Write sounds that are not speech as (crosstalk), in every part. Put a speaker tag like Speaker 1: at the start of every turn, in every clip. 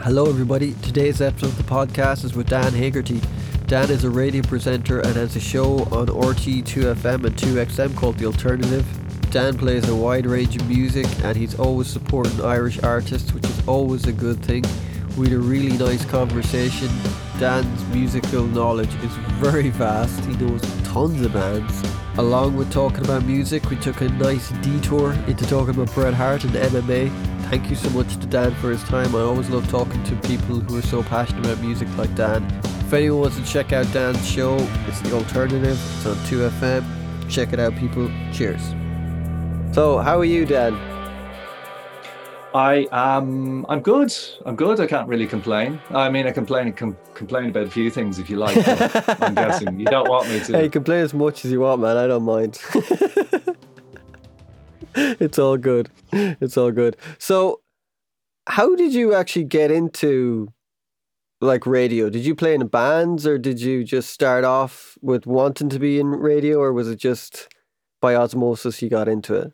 Speaker 1: Hello, everybody. Today's episode of the podcast is with Dan Hegarty. Dan is a radio presenter and has a show on RTÉ 2FM and 2XM called The Alternative. Dan plays a wide range of music and he's always supporting Irish artists, which is always a good thing. We had a really nice conversation. Dan's musical knowledge is very vast. He knows tons of bands. Along with talking about music, we took a nice detour into talking about Bret Hart and MMA. Thank you so much to Dan for his time. I always love talking to people who are so passionate about music like Dan. If anyone wants to check out Dan's show, it's The Alternative. It's on 2FM. Check it out, people. Cheers. So, how are you, Dan?
Speaker 2: I am. I'm good. I'm good. I can't really complain. I mean, I complain com- complain about a few things if you like. I'm (laughs) guessing you don't want me to.
Speaker 1: Hey, complain as much as you want, man. I don't mind. (laughs) it's all good. It's all good. So, how did you actually get into like radio? Did you play in bands or did you just start off with wanting to be in radio or was it just by osmosis you got into it?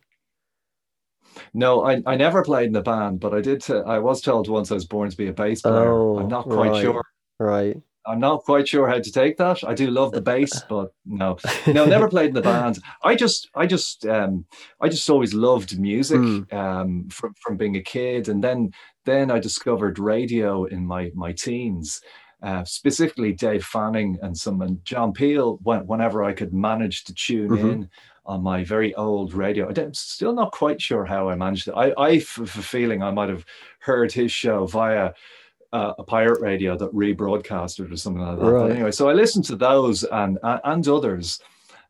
Speaker 2: No, I, I never played in a band, but I did. T- I was told once I was born to be a bass player.
Speaker 1: Oh,
Speaker 2: I'm not quite
Speaker 1: right.
Speaker 2: sure.
Speaker 1: Right.
Speaker 2: I'm not quite sure how to take that. I do love the bass, (laughs) but no, no, never played in the band. I just, I just, um, I just always loved music
Speaker 1: Mm.
Speaker 2: um, from from being a kid, and then then I discovered radio in my my teens. Uh, specifically, Dave Fanning and some and John Peel. When, whenever I could manage to tune
Speaker 1: Mhm.
Speaker 2: in on my very old radio, I'm still not quite sure how I managed it. I, I have a feeling I might have heard his show via uh, a pirate radio that rebroadcasted or something like that.
Speaker 1: Right.
Speaker 2: But anyway, so I listened to those and and and others,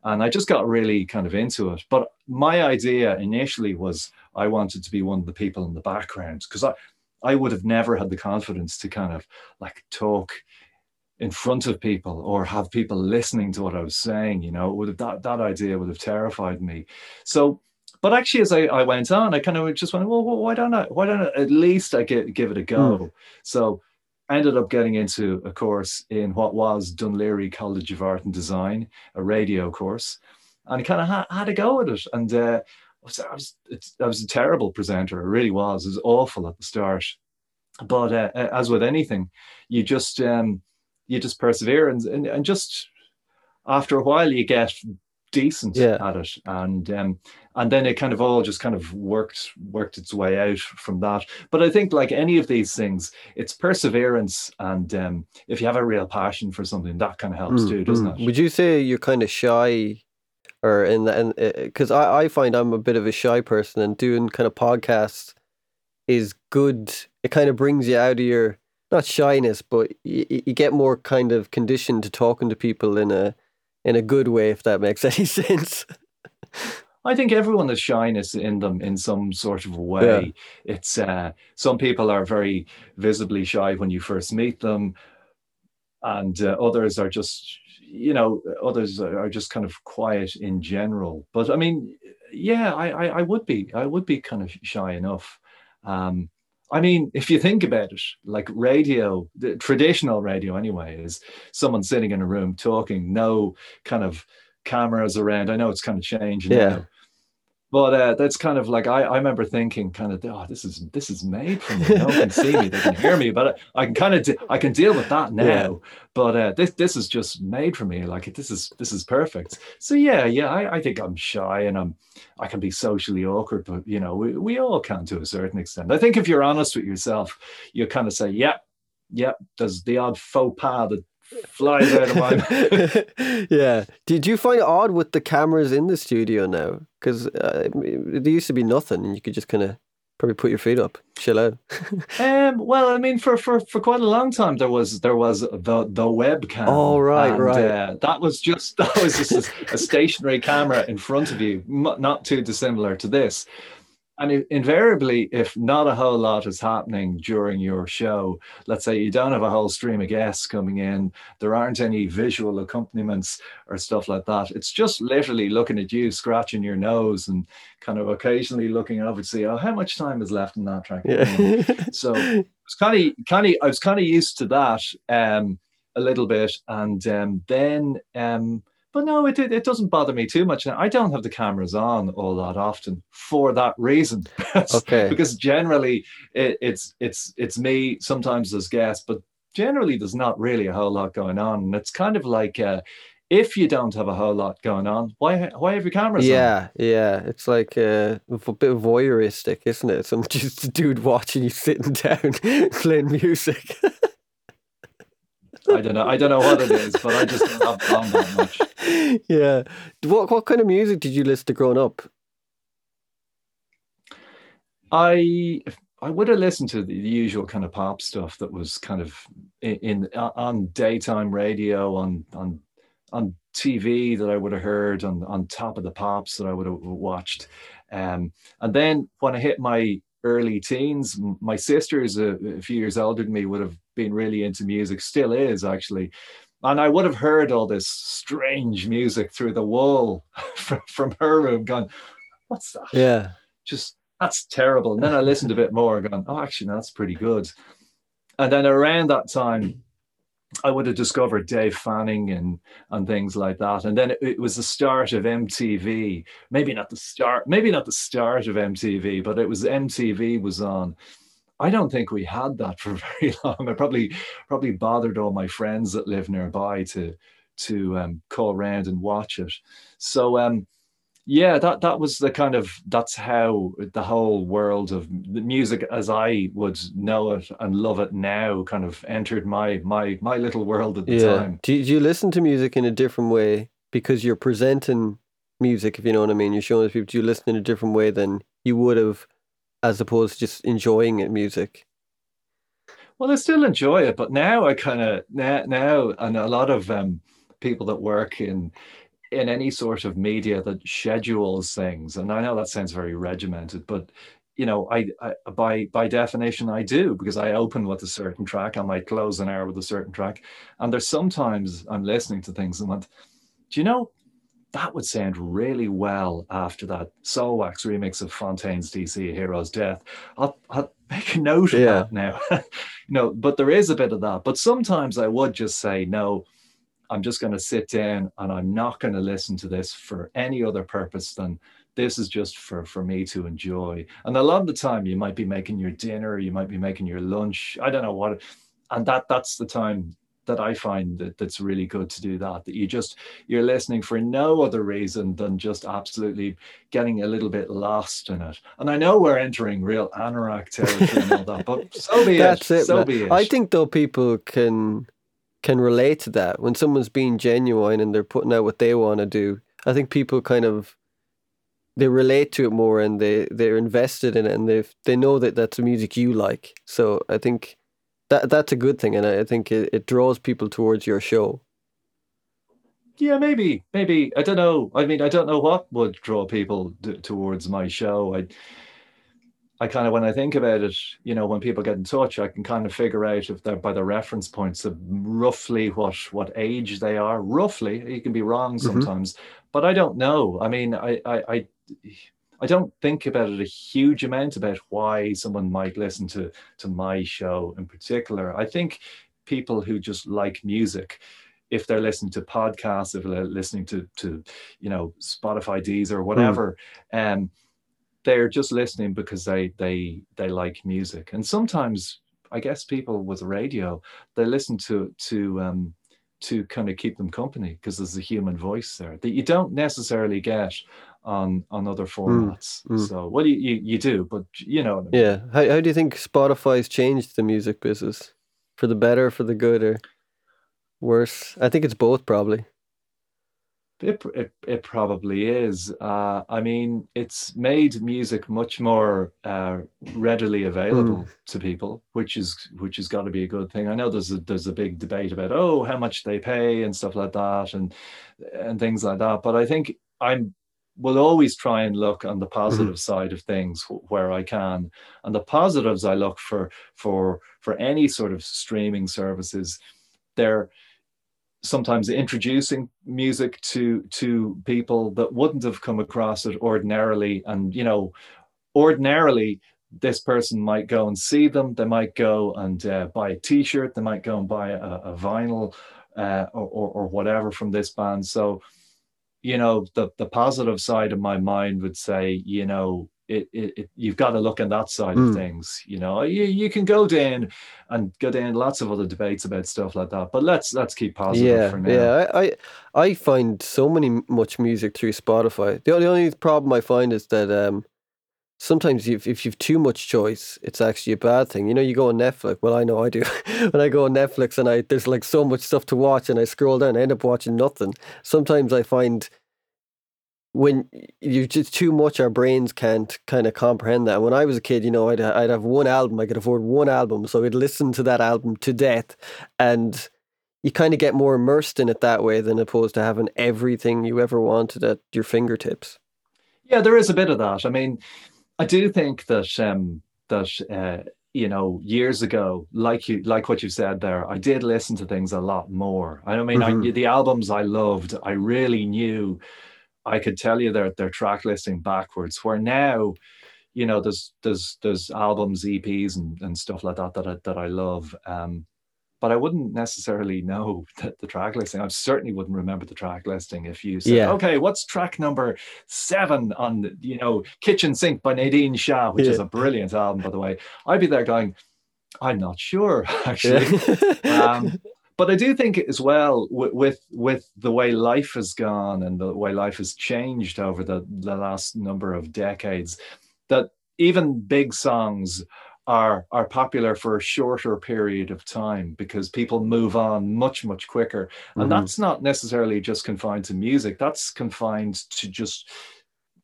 Speaker 2: and I just got really kind of into it. But my idea initially was I wanted to be one of the people in the background because I I would have never had the confidence to kind of like talk in front of people or have people listening to what I was saying. You know, would have that that idea would have terrified me. So. But actually, as I, I went on, I kind of just went, well, why don't I? Why don't I, at least I give, give it a go? So ended up getting into a course in what was Dún Laoghaire College of Art and Design, a radio course, and I kind of ha- had a go at it. And uh, I was, I was, I was a terrible presenter. I really was. It was awful at the start. But uh, as with anything, you just um, you just persevere and, and and just after a while you get decent
Speaker 1: Yeah.
Speaker 2: at it and um and then it kind of all just kind of worked worked its way out from that but i think like any of these things it's perseverance and um if you have a real passion for something that kind of helps
Speaker 1: Mm,
Speaker 2: too doesn't
Speaker 1: mm.
Speaker 2: it
Speaker 1: Would you say you're kind of shy, or in the and because I I find I'm a bit of a shy person, and doing kind of podcasts is good. It kind of brings you out of your not shyness, but you, you get more kind of conditioned to talking to people in a in a good way, if that makes (laughs) any sense.
Speaker 2: I think everyone has shyness in them in some sort of way. It's uh, some people are very visibly shy when you first meet them, and uh, others are just, you know, others are just kind of quiet in general. But I mean, yeah, I, I, I would be, I would be kind of shy enough. Um, I mean, if you think about it, like radio, the traditional radio anyway, is someone sitting in a room talking, no kind of cameras around. I know it's kind of changed
Speaker 1: Yeah.
Speaker 2: now. But uh, that's kind of like I, I remember thinking, kind of, oh, this is this is made for me. No one can see me, they can hear me, but I can kind of de- I can deal with that now.
Speaker 1: Yeah.
Speaker 2: But uh, this this is just made for me. Like this is this is perfect. So yeah, yeah, I, I think I'm shy and I'm I can be socially awkward, but you know, we, we all can to a certain extent. I think if you're honest with yourself, you kind of say, yeah, yeah, there's the odd faux pas that flies out of my (laughs)
Speaker 1: yeah. Did you find it odd with the cameras in the studio now? Because uh, there used to be nothing, and you could just kind of probably put your feet up, chill out. (laughs)
Speaker 2: Um, well, I mean, for, for for quite a long time, there was there was the the webcam.
Speaker 1: Oh, right,
Speaker 2: and,
Speaker 1: right.
Speaker 2: Uh, that was just (laughs) that was just a, a stationary camera in front of you, m- not too dissimilar to this. And invariably, if not a whole lot is happening during your show, let's say you don't have a whole stream of guests coming in, there aren't any visual accompaniments or stuff like that. It's just literally looking at you, scratching your nose, and kind of occasionally looking over to see, oh, how much time is left in that track?
Speaker 1: Yeah.
Speaker 2: So I was kind of kind of I was kind of used to that um, a little bit, and um, then um, but no, it, it doesn't bother me too much. I don't have the cameras on all that often for that reason. (laughs)
Speaker 1: okay.
Speaker 2: because generally it, it's it's it's me sometimes as guest, but generally there's not really a whole lot going on. And it's kind of like uh, if you don't have a whole lot going on, why why have your cameras
Speaker 1: yeah, on? Yeah, It's like uh, a bit voyeuristic, isn't it? Some (laughs) just dude watching you sitting (laughs) down playing music.
Speaker 2: I don't know. I don't know what it is, but I just don't have that much. (laughs)
Speaker 1: Yeah. What what kind of music did you listen to growing up?
Speaker 2: I I would have listened to the usual kind of pop stuff that was kind of in, in on daytime radio on on on TV that I would have heard on on top of the pops that I would have watched, um, and then when I hit my early teens, my sister is a, a few years older than me would have been really into music, still is actually. And I would have heard all this strange music through the wall (laughs) from, from her room, going, What's that?
Speaker 1: Yeah.
Speaker 2: Just that's terrible. And then I listened a bit more, going, Oh, actually, no, that's pretty good. And then around that time, I would have discovered Dave Fanning and and things like that. And then it, it, was the start of MTV. Maybe not the start, maybe not the start of MTV, but it was MTV was on. I don't think we had that (laughs) for very long. I probably probably bothered all my friends that live nearby to to um, call around and watch it. So um, yeah, that that was the kind of that's how the whole world of the music as I would know it and love it now kind of entered my my my little world at the yeah. time.
Speaker 1: Do you, do you listen to music in a different way because you're presenting music, if you know what I mean? You're showing people. Do you listen in a different way than you would have as opposed to just enjoying it music?
Speaker 2: Well, I still enjoy it, but now I kind of now, now and a lot of um, people that work in in any sort of media that schedules things, and I know that sounds very regimented, but you know, I, I, by by definition I do because I open with a certain track, I might close an hour with a certain track, and there's sometimes I'm listening to things and went, do you know that would sound really well after that Soulwax remix of Fontaines DC Hero's Death. I'll, I'll make a note of yeah. that now. (laughs) you know, but there is a bit of that. But sometimes I would just say, no, I'm just going to sit down and I'm not going to listen to this for any other purpose than this is just for for me to enjoy. And a lot of the time you might be making your dinner, you might be making your lunch. I don't know what and that that's the time that I find that that's really good to do that. That you just you're listening for no other reason than just absolutely getting a little bit lost in it. And I know we're entering real anorak territory and all that, but (laughs) so be
Speaker 1: that's
Speaker 2: it.
Speaker 1: it so man. be it. I think though people can can relate to that when someone's being genuine and they're putting out what they want to do. I think people kind of they relate to it more and they they're invested in it and they they know that that's the music you like. So I think that that's a good thing, and I think it, it draws people towards your show.
Speaker 2: Yeah, maybe, maybe I don't know. I mean, I don't know what would draw people d- towards my show. I, I kind of when I think about it, you know, when people get in touch, I can kind of figure out if they're by the reference points of roughly what what age they are. Roughly, you can be wrong mm-hmm. sometimes, mm-hmm. but I don't know. I mean, I, I, I I don't think about it a huge amount about why someone might listen to to my show in particular. I think people who just like music, if they're listening to podcasts, if they're listening to to you know Spotify Deezer or whatever, mm. um, they're just listening because they they they like music. And sometimes I guess people with radio they listen to to um, to kind of keep them company because there's a human voice there that you don't necessarily get on on other hmm, formats. Mm, mm. So well, you, you, you do, but you know. I mean.
Speaker 1: Yeah. How how do you think Spotify's changed the music business for the better, for the good, or worse? I think it's both, probably.
Speaker 2: It, it, it probably is. Uh, I mean, it's made music much more uh, readily available mm. to people, which is which has got to be a good thing. I know there's a there's a big debate about oh how much they pay and stuff like that and and things like that. But I think I'm will always try and look on the mm-hmm. positive mm-hmm. side of things where I can. And the positives I look for for for any sort of streaming services, they're sometimes introducing music to to people that wouldn't have come across it ordinarily. And you know, ordinarily this person might go and see them. They might go and uh, buy a T-shirt. They might go and buy a, a vinyl uh, or, or, or whatever from this band. So you know, the the positive side of my mind would say, you know, it, it, it, you've got to look on that side mm. of hmm. things. You know, you, you can go down and go down lots of other debates about stuff like that. But let's let's keep positive
Speaker 1: yeah,
Speaker 2: for now.
Speaker 1: Yeah, I, I I find so many much music through Spotify. The only, the only problem I find is that um, sometimes if, if you've too much choice, it's actually a bad thing. You know, you go on Netflix. Well, I know I do. (laughs) when I go on Netflix and I there's like so much stuff to watch, and I scroll down, I end up watching nothing. Sometimes I find when you just too much, our brains can't kind of comprehend that. When I was a kid, you know, I'd I'd have one album, I could afford one album, so I'd listen to that album to death, and you kind of get more immersed in it that way than opposed to having everything you ever wanted at your fingertips.
Speaker 2: Yeah, there is a bit of that. I mean, I do think that um, that uh, you know years ago, like you like what you said there, I did listen to things a lot more. I mean, mm-hmm. I, the albums I loved, I really knew I could tell you their their track listing backwards. Where now, you know, there's there's there's albums, EPs, and, and stuff like that that I, that I love. Um, but I wouldn't necessarily know (laughs) the, the track listing. I certainly wouldn't remember the track listing if you said, yeah. "Okay, what's track number seven on the, you know Kitchen Sink by Nadine Shah, which yeah. is a brilliant album, by the way." I'd be there going, "I'm not sure, (laughs) actually." Yeah. um, but I do think as well with, with, with the way life has gone and the way life has changed over the, the last number of decades, that even big songs are are popular for a shorter period of time because people move on much much quicker. And mm-hmm. that's not necessarily just confined to music. That's confined to just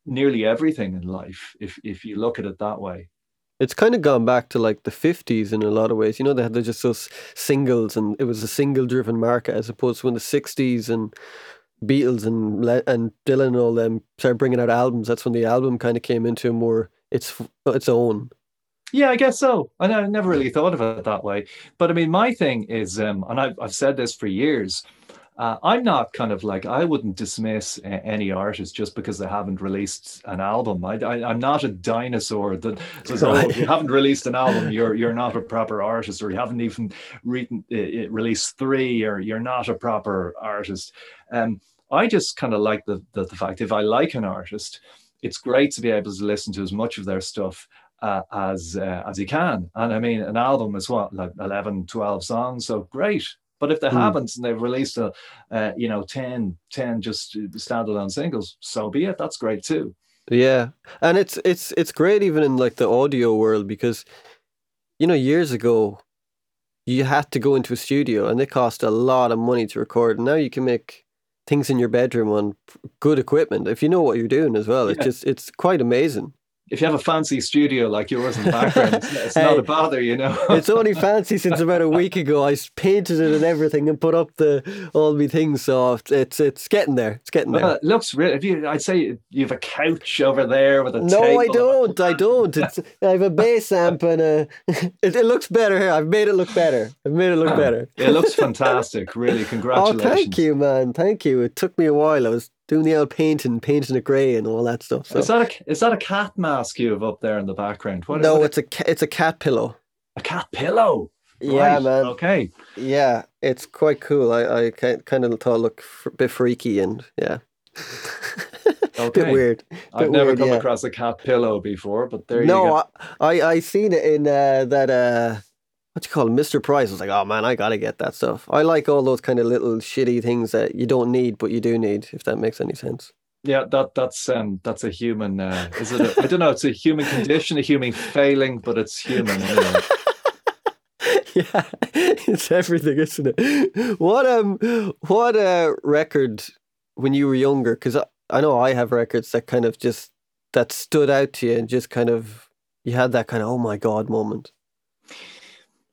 Speaker 2: nearly everything in life if if you look at it that way
Speaker 1: it's kind of gone back to like the 50s in a lot of ways. You know, they had just those singles and it was a single driven market as opposed to when the 60s and Beatles and and Dylan and all them started bringing out albums. That's when the album kind of came into more its its own.
Speaker 2: Yeah, I guess so. I never really thought of it that way. But I mean, my thing is, um, and I've, I've said this for years, uh, I'm not kind of like I wouldn't dismiss any artist just because they haven't released an album. I, am not a dinosaur that says, (laughs) "Oh, if you haven't released an album, you're you're not a proper artist," or you haven't even re- released three, or you're not a proper artist. Um, I just kind of like the, the the fact if I like an artist, it's great to be able to listen to as much of their stuff uh, as uh, as you can. And I mean, an album is what like 11, 12 songs, so great. But if they mm. haven't and they've released a, uh, you know, 10, 10 just standalone singles, so be it. That's great too.
Speaker 1: Yeah, and it's it's it's great even in like the audio world because, you know, years ago, you had to go into a studio and it cost a lot of money to record. And now you can make things in your bedroom on good equipment if you know what you're doing as well. Yeah. It's just it's quite amazing
Speaker 2: if you have a fancy studio like yours in the background, it's, it's hey, not a bother, you know.
Speaker 1: it's only fancy since about a week ago. I painted it and everything and put up the all my things. So it's it's getting there. It's getting there. Well,
Speaker 2: it looks real. If you, I'd say you have a couch over there with a.
Speaker 1: No. I don't. I don't. It's I have a bass amp and a. (laughs) It, it, looks better here. I've made it look better. I've made it look better.
Speaker 2: it looks fantastic. Really, congratulations. (laughs)
Speaker 1: Oh, thank you, man. Thank you. It took me a while. I was doing the old painting, painting it grey and all that stuff. So.
Speaker 2: Is that a is that a cat mask you have up there in the background?
Speaker 1: What, no, what it's a it's a cat pillow.
Speaker 2: A cat pillow.
Speaker 1: Yeah, right. man.
Speaker 2: Okay.
Speaker 1: Yeah, it's quite cool. I, I kind of thought it looked a bit freaky and yeah. (laughs) okay. bit weird. Bit
Speaker 2: I've never weird, come yeah. across a cat pillow before, but there no, you
Speaker 1: go. No, I, I seen it in uh, that uh, what you call it, Mr. Price. I was like, oh man, I gotta get that stuff. I like all those kind of little shitty things that you don't need, but you do need, if that makes any sense.
Speaker 2: Yeah, that that's um that's a human. Uh, is it? I don't know. It's a human condition, a human failing, but it's human. Anyway. (laughs)
Speaker 1: yeah, it's everything, isn't it? What um, what uh record when you were younger? Because I, I know I have records that kind of just that stood out to you and just kind of you had that kind of oh my god moment.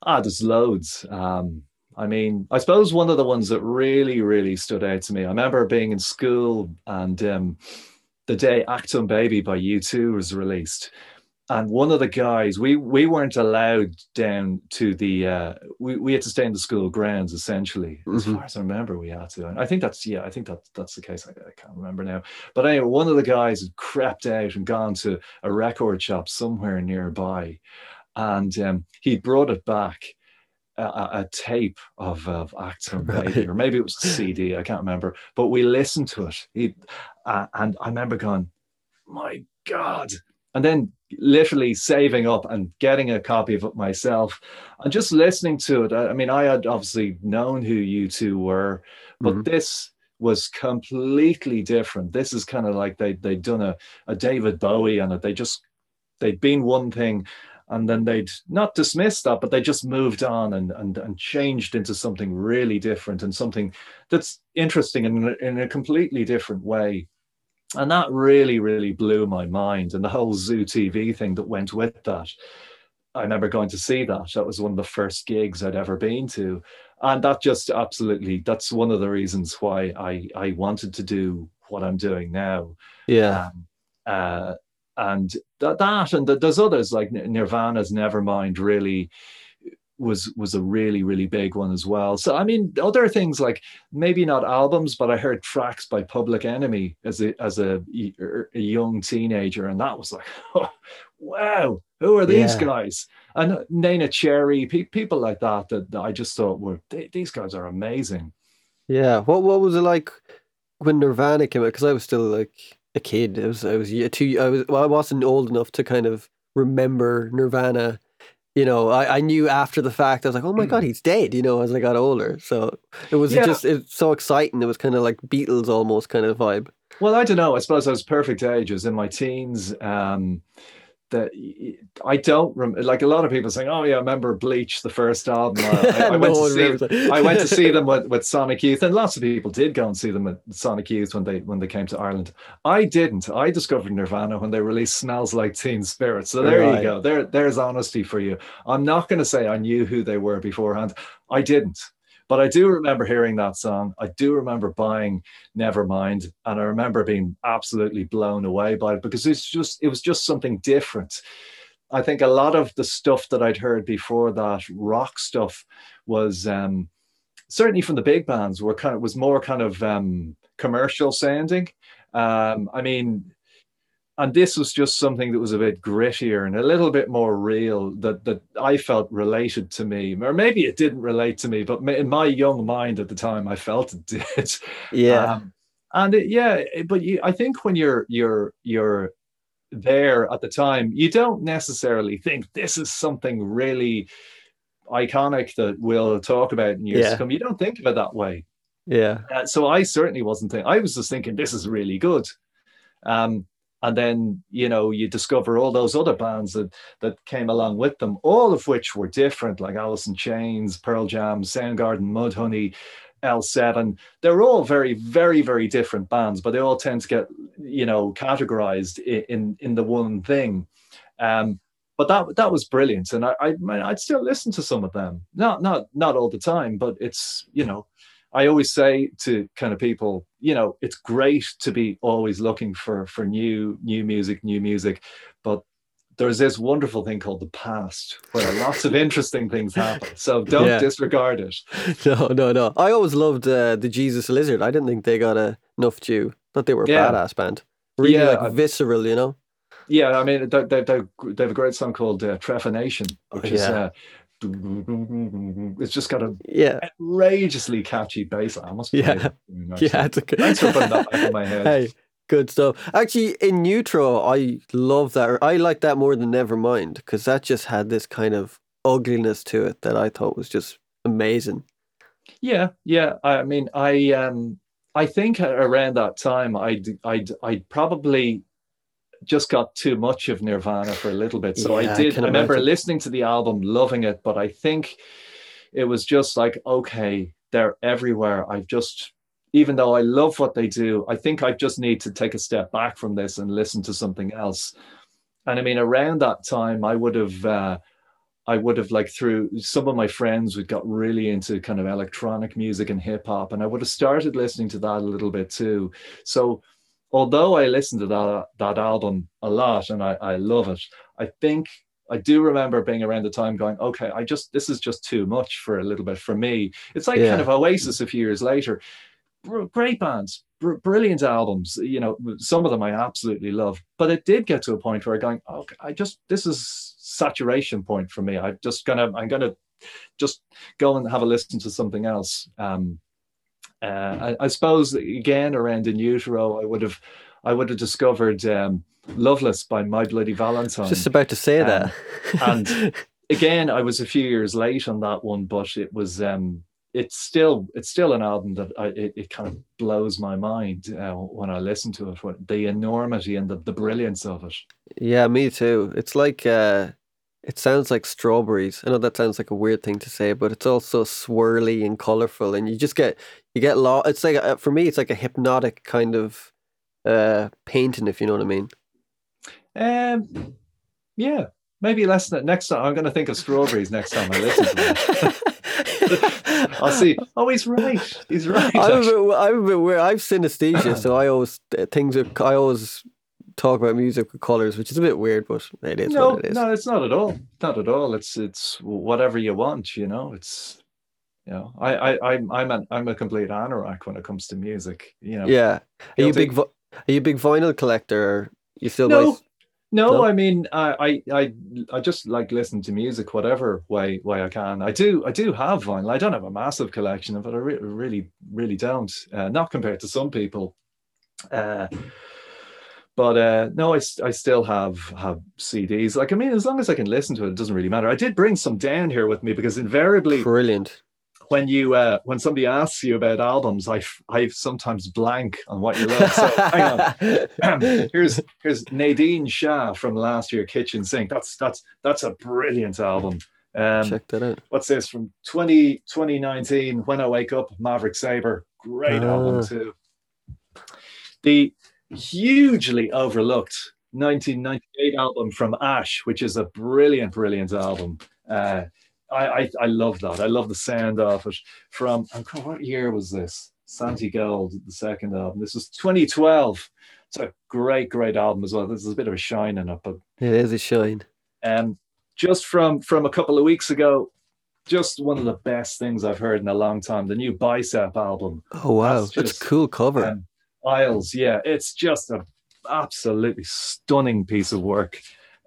Speaker 2: Ah, there's loads. Um, I mean, I suppose one of the ones that really, really stood out to me. I remember being in school and um, the day Achtung Baby by U2 was released. And one of the guys, we we weren't allowed down to the, uh, we, we had to stay in the school grounds essentially. As mm-hmm. far as I remember, we had to. And I think that's, yeah, I think that that's the case. I, I can't remember now. But anyway, one of the guys had crept out and gone to a record shop somewhere nearby and um, he brought it back a, a tape of, of Achtung Baby, or maybe it was a CD, I can't remember, but we listened to it. He, uh, and I remember going, my God. And then literally saving up and getting a copy of it myself and just listening to it. I, I mean, I had obviously known who U2 were, but mm-hmm. this was completely different. This is kind of like they they'd done a, a David Bowie and it. They just they'd been one thing and then they'd not dismissed that, but they just moved on and and and changed into something really different and something that's interesting in in a completely different way. And that really, really blew my mind. And the whole Zoo TV thing that went with that. I remember going to see that. That was one of the first gigs I'd ever been to. And that just absolutely, that's one of the reasons why I, I wanted to do what I'm doing now.
Speaker 1: Yeah.
Speaker 2: Um, uh, and that, that and the, there's others like Nirvana's Nevermind really was was a really really big one as well. So I mean, other things like maybe not albums, but I heard tracks by Public Enemy as a as a, er, a young teenager, and that was like, (laughs) oh, wow, who are these yeah. guys? And uh, Neneh Cherry, pe- people like that, that, that I just thought were these guys are amazing.
Speaker 1: Yeah, what what was it like when Nirvana came out? Because I was still like a kid. I was I was too I was well, I wasn't old enough to kind of remember Nirvana you know, I, I knew after the fact, I was like, oh my God, he's dead, you know, as I got older. So it was yeah. just, it's so exciting. It was kind of like Beatles almost kind of vibe.
Speaker 2: Well, I don't know. I suppose I was perfect age. I was in my teens. Um, that I don't rem- like a lot of people saying, "Oh yeah, I remember Bleach, the first album." Uh, I, (laughs) I went to see I went to see them with, with Sonic Youth, and lots of people did go and see them with Sonic Youth when they when they came to Ireland. I didn't. I discovered Nirvana when they released "Smells Like Teen Spirit." So there right. you go. There, there's honesty for you. I'm not going to say I knew who they were beforehand. I didn't. But I do remember hearing that song. I do remember buying Nevermind, and I remember being absolutely blown away by it because it's just it was just something different. I think a lot of the stuff that I'd heard before that rock stuff was um, certainly from the big bands were kind of was more kind of um, commercial sounding. Um, I mean, and this was just something that was a bit grittier and a little bit more real that that I felt related to me, or maybe it didn't relate to me, but in my young mind at the time, I felt it (laughs) did.
Speaker 1: Yeah, um,
Speaker 2: and it, yeah, but you, I think when you're you're you're there at the time, you don't necessarily think this is something really iconic that we'll talk about in years yeah. to come. You don't think of it that way.
Speaker 1: Yeah.
Speaker 2: Uh, so I certainly wasn't thinking. I was just thinking this is really good. Um, and then you know you discover all those other bands that that came along with them all of which were different like alice in chains pearl jam soundgarden mudhoney l7 they're all very very very different bands but they all tend to get you know categorized in in the one thing. Um but that that was brilliant. And I, I i'd still listen to some of them. Not not not all the time but it's you know I always say to kind of people, you know, it's great to be always looking for for new new music, new music, but there's this wonderful thing called the past where lots of interesting things happen. So don't yeah. disregard it. (laughs)
Speaker 1: No, no, no. I always loved uh, the Jesus Lizard. I didn't think they got a, enough due. Thought they were a yeah. badass band. Really yeah, like visceral, you know.
Speaker 2: Yeah, I mean, they, they, they, they have a great song called uh, Trepanation, which oh, yeah. is uh, it's just got a
Speaker 1: yeah
Speaker 2: outrageously catchy bass. line. I must
Speaker 1: yeah (laughs) yeah. It's a good...
Speaker 2: Thanks for putting that back in my (laughs) head.
Speaker 1: Hey, good stuff. Actually, in Utero, I love that. I like that more than Nevermind because that just had this kind of ugliness to it that I thought was just amazing.
Speaker 2: Yeah, yeah. I mean, I um, I think around that time, I'd I'd I'd probably just got too much of Nirvana for a little bit. So yeah, I did. I, remember listening to the album, loving it, but I think it was just like, okay, they're everywhere. I've just, even though I love what they do, I think I just need to take a step back from this and listen to something else. And I mean, around that time, I would have. Uh, I would have like through some of my friends who got really into kind of electronic music and hip hop, and I would have started listening to that a little bit too. So although I listened to that that album a lot and I, I love it, I think I do remember being around the time going, okay, I just this is just too much for a little bit for me. It's like yeah. kind of Oasis a few years later. great bands, br- brilliant albums. You know, some of them I absolutely love, but it did get to a point where I'm going, okay, I just this is saturation point for me. I'm just gonna I'm gonna just go and have a listen to something else. Um, uh, I, I, suppose again around in utero, I would have, I would have discovered um, "Loveless" by My Bloody Valentine.
Speaker 1: Just about to say
Speaker 2: Um,
Speaker 1: that.
Speaker 2: and again, I was a few years late on that one, but it was um, it's still it's still an album that I, it, it kind of blows my mind uh, when I listen to it. What, the enormity and the, the brilliance of it.
Speaker 1: yeah, me too. It's like uh, it sounds like strawberries. I know that sounds like a weird thing to say, but it's also swirly and colorful, and you just get you get lost. It's like uh, for me, it's like a hypnotic kind of uh painting, if you know what I mean.
Speaker 2: Um, yeah, maybe less than next time. I'm going to think of strawberries next time I listen to it. (laughs) I'll see. Oh, he's right. He's right. (laughs)
Speaker 1: I'm a bit, I'm a bit weird. I've synesthesia, so I always things are. I always talk about music with colors, which is a bit weird, but it is
Speaker 2: no,
Speaker 1: what it is.
Speaker 2: no, it's not at all. Not at all. It's it's whatever you want. You know, it's you know, I I I'm I'm an, I'm a complete anorak when it comes to music. You know,
Speaker 1: Yeah. Are you a big Are you a big vinyl collector? Or you still
Speaker 2: No.
Speaker 1: buy?
Speaker 2: No,
Speaker 1: No?
Speaker 2: I mean, I, I, I, I just like listening to music, whatever way way I can. I do, I do have vinyl. I don't have a massive collection of it. I re- really, really don't. Uh, not compared to some people. Uh, but uh, no, I still have have CDs. Like, I mean, as long as I can listen to it, it doesn't really matter. I did bring some down here with me because invariably,
Speaker 1: Brilliant.
Speaker 2: when you uh, when somebody asks you about albums, I f- I sometimes blank on what you love. So hang on. (laughs) (clears throat) here's here's Nadine Shah from last year Kitchen Sink. That's that's that's a brilliant album. Um,
Speaker 1: Check that out.
Speaker 2: what's this from 20, 2019 When I Wake Up, Maverick Sabre. Great album
Speaker 1: Ah.
Speaker 2: too. The hugely overlooked 1998 album from Ash, which is a brilliant, brilliant album. Uh, I, I I love that. I love the sound of it. From oh what year was this? Santigold, the second album. This was 2012. It's a great, great album as well. There's a bit of a shine in it, but
Speaker 1: It is a shine.
Speaker 2: um, just from from a couple of weeks ago, just one of the best things I've heard in a long time. The new Bicep album,
Speaker 1: Oh wow,
Speaker 2: That's
Speaker 1: that's,
Speaker 2: just-
Speaker 1: a cool cover.
Speaker 2: um, Isles. Yeah, it's just a absolutely stunning piece of work.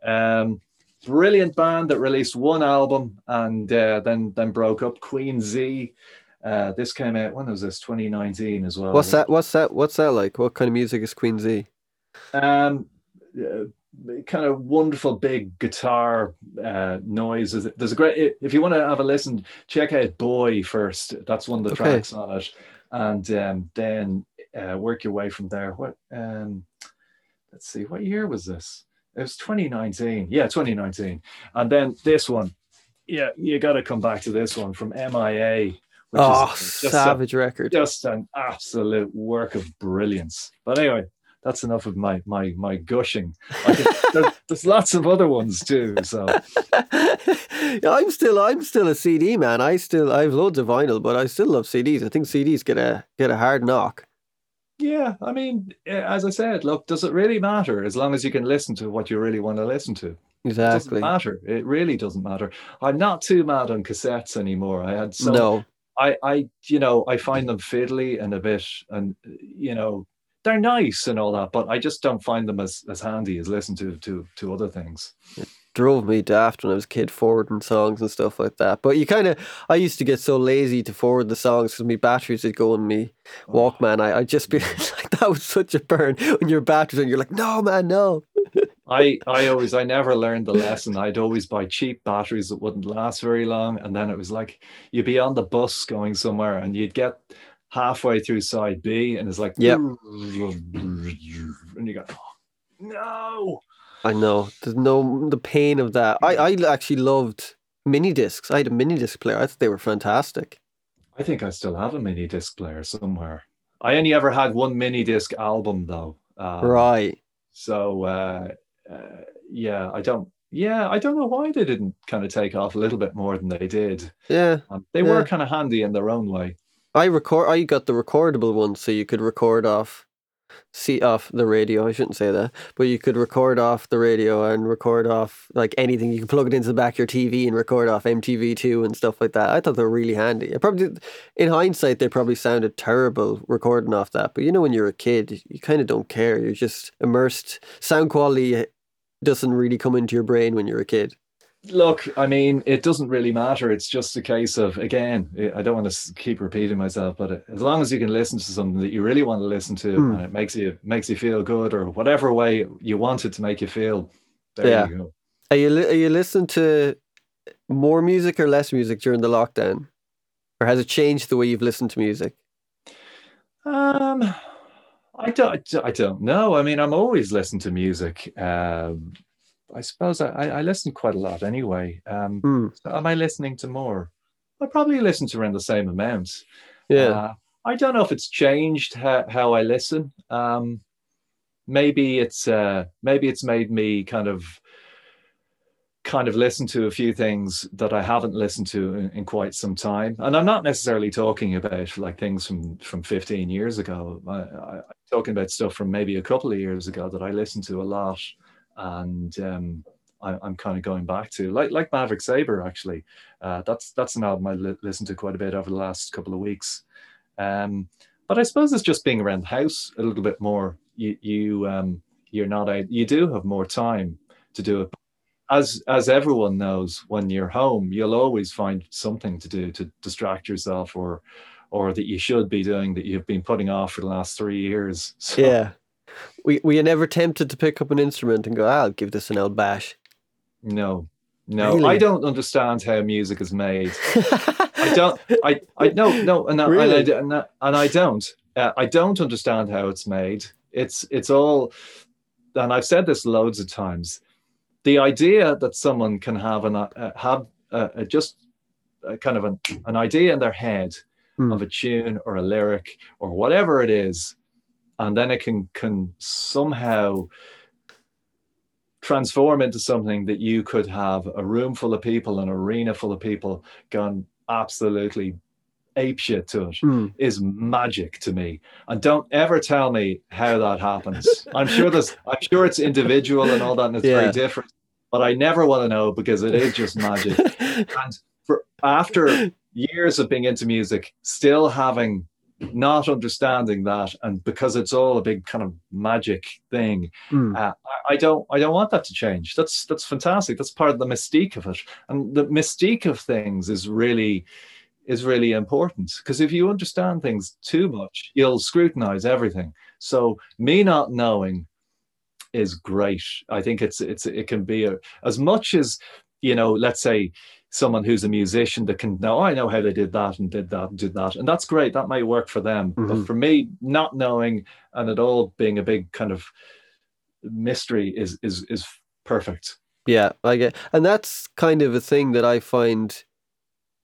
Speaker 2: Um, brilliant band that released one album and uh, then then broke up. Queen Zee. Uh, this came out when was this? 2019 as well.
Speaker 1: what's that? What's that? What's that like? What kind of music is Queen Zee?
Speaker 2: Um, uh, kind of wonderful big guitar uh, noise. There's- There's a great. If you want to have a listen, check out "Boy" first. That's one of the
Speaker 1: Okay.
Speaker 2: tracks on it, and um, then uh, work your way from there. What? Um, let's see. What year was this? It was 2019. Yeah, 2019. And then this one. Yeah, you got to come back to this one from MIA. Which
Speaker 1: Oh,
Speaker 2: is just a-
Speaker 1: savage record.
Speaker 2: just an absolute work of brilliance. But anyway, that's enough of my my my gushing. I could- (laughs) there- there's lots of other ones too. So (laughs)
Speaker 1: I'm still I'm still a CD man. I still I have loads of vinyl, but I still love CDs. I think CDs get a get a hard knock.
Speaker 2: Yeah, I mean, eh, as I said, look, does it really matter as long as you can listen to what you really want to listen to? It doesn't
Speaker 1: Exactly.
Speaker 2: matter. It really doesn't matter. I'm not too mad on cassettes anymore. I had some.
Speaker 1: no.
Speaker 2: I I you know I find them fiddly and a bit and you know they're nice and all that, but I just don't find them as as handy as listen to to to other things.
Speaker 1: Drove me daft when I was a kid forwarding songs and stuff like that. But you kind of, I used to get so lazy to forward the songs because my batteries would go in me oh. Walkman. I, I'd just be mm. (laughs) like, that was such a burn when your batteries and you're like, no, man, no.
Speaker 2: I I always I never learned the lesson. I'd always buy cheap batteries that wouldn't last very long, and then it was like you'd be on the bus going somewhere, and you'd get halfway through side B, and it's like
Speaker 1: Yep.
Speaker 2: and you go, "Oh, no.
Speaker 1: I know. There's no, the pain of that. I, I actually loved mini discs. I had a mini disc player. I thought they were fantastic.
Speaker 2: I think I still have a mini disc player somewhere. I only ever had one mini disc album though. Um,
Speaker 1: right.
Speaker 2: So uh, uh, yeah, I don't. Yeah, I don't know why they didn't kind of take off a little bit more than they did.
Speaker 1: Yeah.
Speaker 2: Um, they were kind of handy in their own way.
Speaker 1: I record. I got the recordable one, so you could record off, see off the radio. I shouldn't say that, but you could record off the radio and record off like anything. You can plug it into the back of your TV and record off MTV two and stuff like that. I thought they were really handy. It probably, in hindsight, they probably sounded terrible recording off that. But you know, when you're a kid, you kind of don't care. You're just immersed. Sound quality doesn't really come into your brain when you're a kid.
Speaker 2: Look, I mean, it doesn't really matter. It's just a case of, again, I don't want to keep repeating myself, but as long as you can listen to something that you really want to listen to, mm. and it makes you makes you feel good, or whatever way you want it to make you feel, there yeah. you go.
Speaker 1: Are you are you listening to more music or less music during the lockdown, or has it changed the way you've listened to music?
Speaker 2: Um, I don't. I don't know. I mean, I'm always listening to music. Um, I suppose I, I listen quite a lot anyway. Um, mm. so am I listening to more? I probably listen to around the same amount.
Speaker 1: Yeah. Uh,
Speaker 2: I don't know if it's changed how, how I listen. Um, maybe it's uh, maybe it's made me kind of kind of listen to a few things that I haven't listened to in, in, quite some time. And I'm not necessarily talking about like things from from 15 years ago. I, am talking about stuff from maybe a couple of years ago that I listened to a lot and um, I, am kind of going back to like like Maverick Sabre actually. Uh, that's that's an album I li- listened to quite a bit over the last couple of weeks. Um, but I suppose it's just being around the house a little bit more. You you um, you're not out. You do have more time to do it. As as everyone knows, when you're home, you'll always find something to do to distract yourself, or or that you should be doing that you've been putting off for the last three years. (laughs)
Speaker 1: So, yeah, we were you never tempted to pick up an instrument and go, I'll give this an old bash?
Speaker 2: No, no, really? I don't understand how music is made. I (laughs) don't. I I no no, and, really? and, I, and, I, I don't. Uh, I don't understand how it's made. It's it's all, and I've said this loads of times. The idea that someone can have an uh, have uh, just a kind of an, an idea in their head mm. of a tune or a lyric or whatever it is and then it can can somehow transform into something that you could have a room full of people, an arena full of people gone absolutely apeshit to it mm. is magic to me. And don't ever tell me how that happens. I'm sure this I'm sure it's individual and all that and it's yeah. very different. But I never want to know because it is just magic. (laughs) and for after years of being into music, still having not understanding that and because it's all a big kind of magic thing mm. uh, I, I, don't i don't want that to change. That's that's fantastic. That's part of the mystique of it. And the mystique of things is really is really important because if you understand things too much you'll scrutinize everything. So me not knowing is great. I think it's it's it can be a, as much as you know let's say someone who's a musician that can know, oh, I know how they did that and did that and did that. And that's great. That might work for them. Mm-hmm. But for me, not knowing and it all being a big kind of mystery is is is perfect.
Speaker 1: Yeah, I get and that's kind of a thing that I find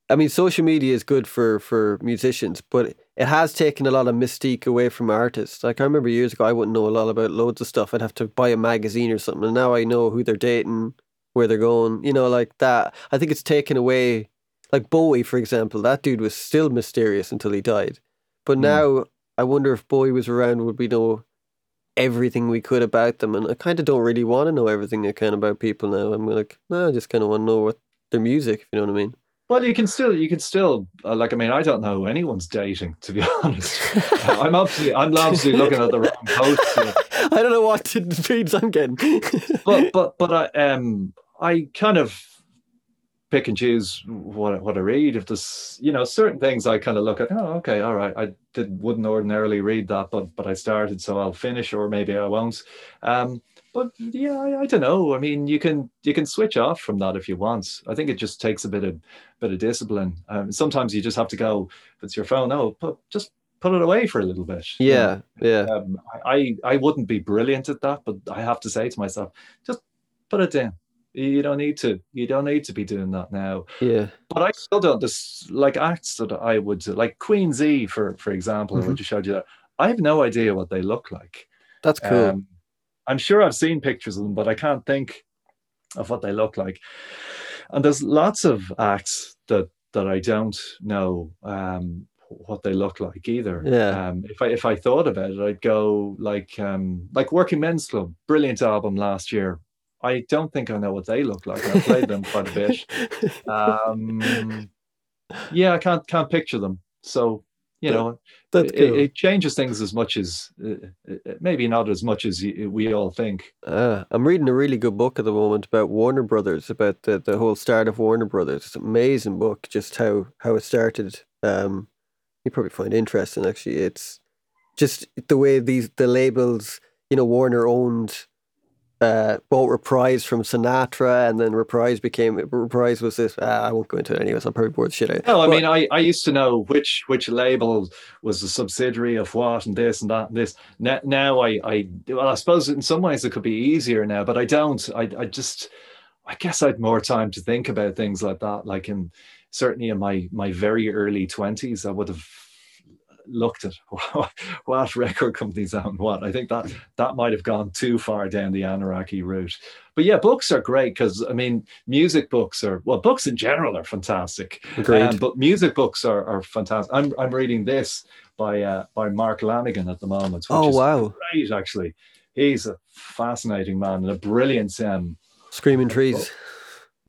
Speaker 1: I mean social media is good for for musicians, but it has taken a lot of mystique away from artists. Like I remember years ago I wouldn't know a lot about loads of stuff. I'd have to buy a magazine or something. And now I know who they're dating, where they're going, you know, like that. I think it's taken away, like Bowie, for example, that dude was still mysterious until he died. But mm. now I wonder if Bowie was around, would we know everything we could about them? And I kind of don't really want to know everything I can about people now. I'm like, no, I just kind of want to know what their music, if you know what I mean.
Speaker 2: Well, you can still, you can still, uh, like, I mean, I don't know who anyone's dating, to be (laughs) honest. uh, I'm obviously, I'm obviously looking at the wrong post. (laughs)
Speaker 1: I don't know what feeds I'm getting.
Speaker 2: but, (laughs) but, but I, um, I kind of pick and choose what what I read. If there's you know certain things I kind of look at, oh okay, all right, I did wouldn't ordinarily read that, but but I started, so I'll finish, or maybe I won't. Um, but yeah, I, I, don't know. I mean, you can you can switch off from that if you want. I think it just takes a bit of bit of discipline. Um, sometimes you just have to go. If it's your phone, oh, put, just put it away for a little bit.
Speaker 1: Yeah, yeah.
Speaker 2: Um, I I wouldn't be brilliant at that, but I have to say to myself, just put it down you don't need to. You don't need to be doing that now.
Speaker 1: Yeah.
Speaker 2: But I still don't. This like acts that I would like Queen Zee for for example, mm-hmm. I just showed you that. I have no idea what they look like.
Speaker 1: That's cool. Um,
Speaker 2: I'm sure I've seen pictures of them, but I can't think of what they look like. And there's lots of acts that that I don't know um, what they look like either.
Speaker 1: Yeah.
Speaker 2: Um, if I if I thought about it, I'd go like um, like Working Men's Club, brilliant album last year. I don't think I know what they look like. I played them quite a bit. (laughs) Um, yeah, I can't can't picture them. So you know,
Speaker 1: That's
Speaker 2: it,
Speaker 1: cool.
Speaker 2: it changes things as much as uh, uh, maybe not as much as we all think.
Speaker 1: Uh, I'm reading a really good book at the moment about Warner Brothers, about the, the whole start of Warner Brothers. It's an amazing book, just how, how it started. Um, you probably find interesting actually. It's just the way these the labels, you know, Warner owned uh bought Reprise from Sinatra and then Reprise became Reprise was this uh, I won't go into it anyways, I'm probably bored the shit out.
Speaker 2: No, I
Speaker 1: But-
Speaker 2: mean, I, I used to know which which label was a subsidiary of what and this and that and this. Now, now I, I well, I suppose in some ways it could be easier now, but I don't. I, I just, I guess I'd more time to think about things like that. Like in certainly in my my very early twenties, I would have looked at (laughs) what record companies own what. I think that that might have gone too far down the anarchy route. But yeah, books are great because I mean, music books are well, books in general are fantastic.
Speaker 1: Agreed.
Speaker 2: Um, but music books are, are fantastic. I'm I'm reading this by uh, by Mark Lanegan at the moment. Which
Speaker 1: oh
Speaker 2: is
Speaker 1: wow.
Speaker 2: great actually. He's a fascinating man and a brilliant um,
Speaker 1: Screaming trees.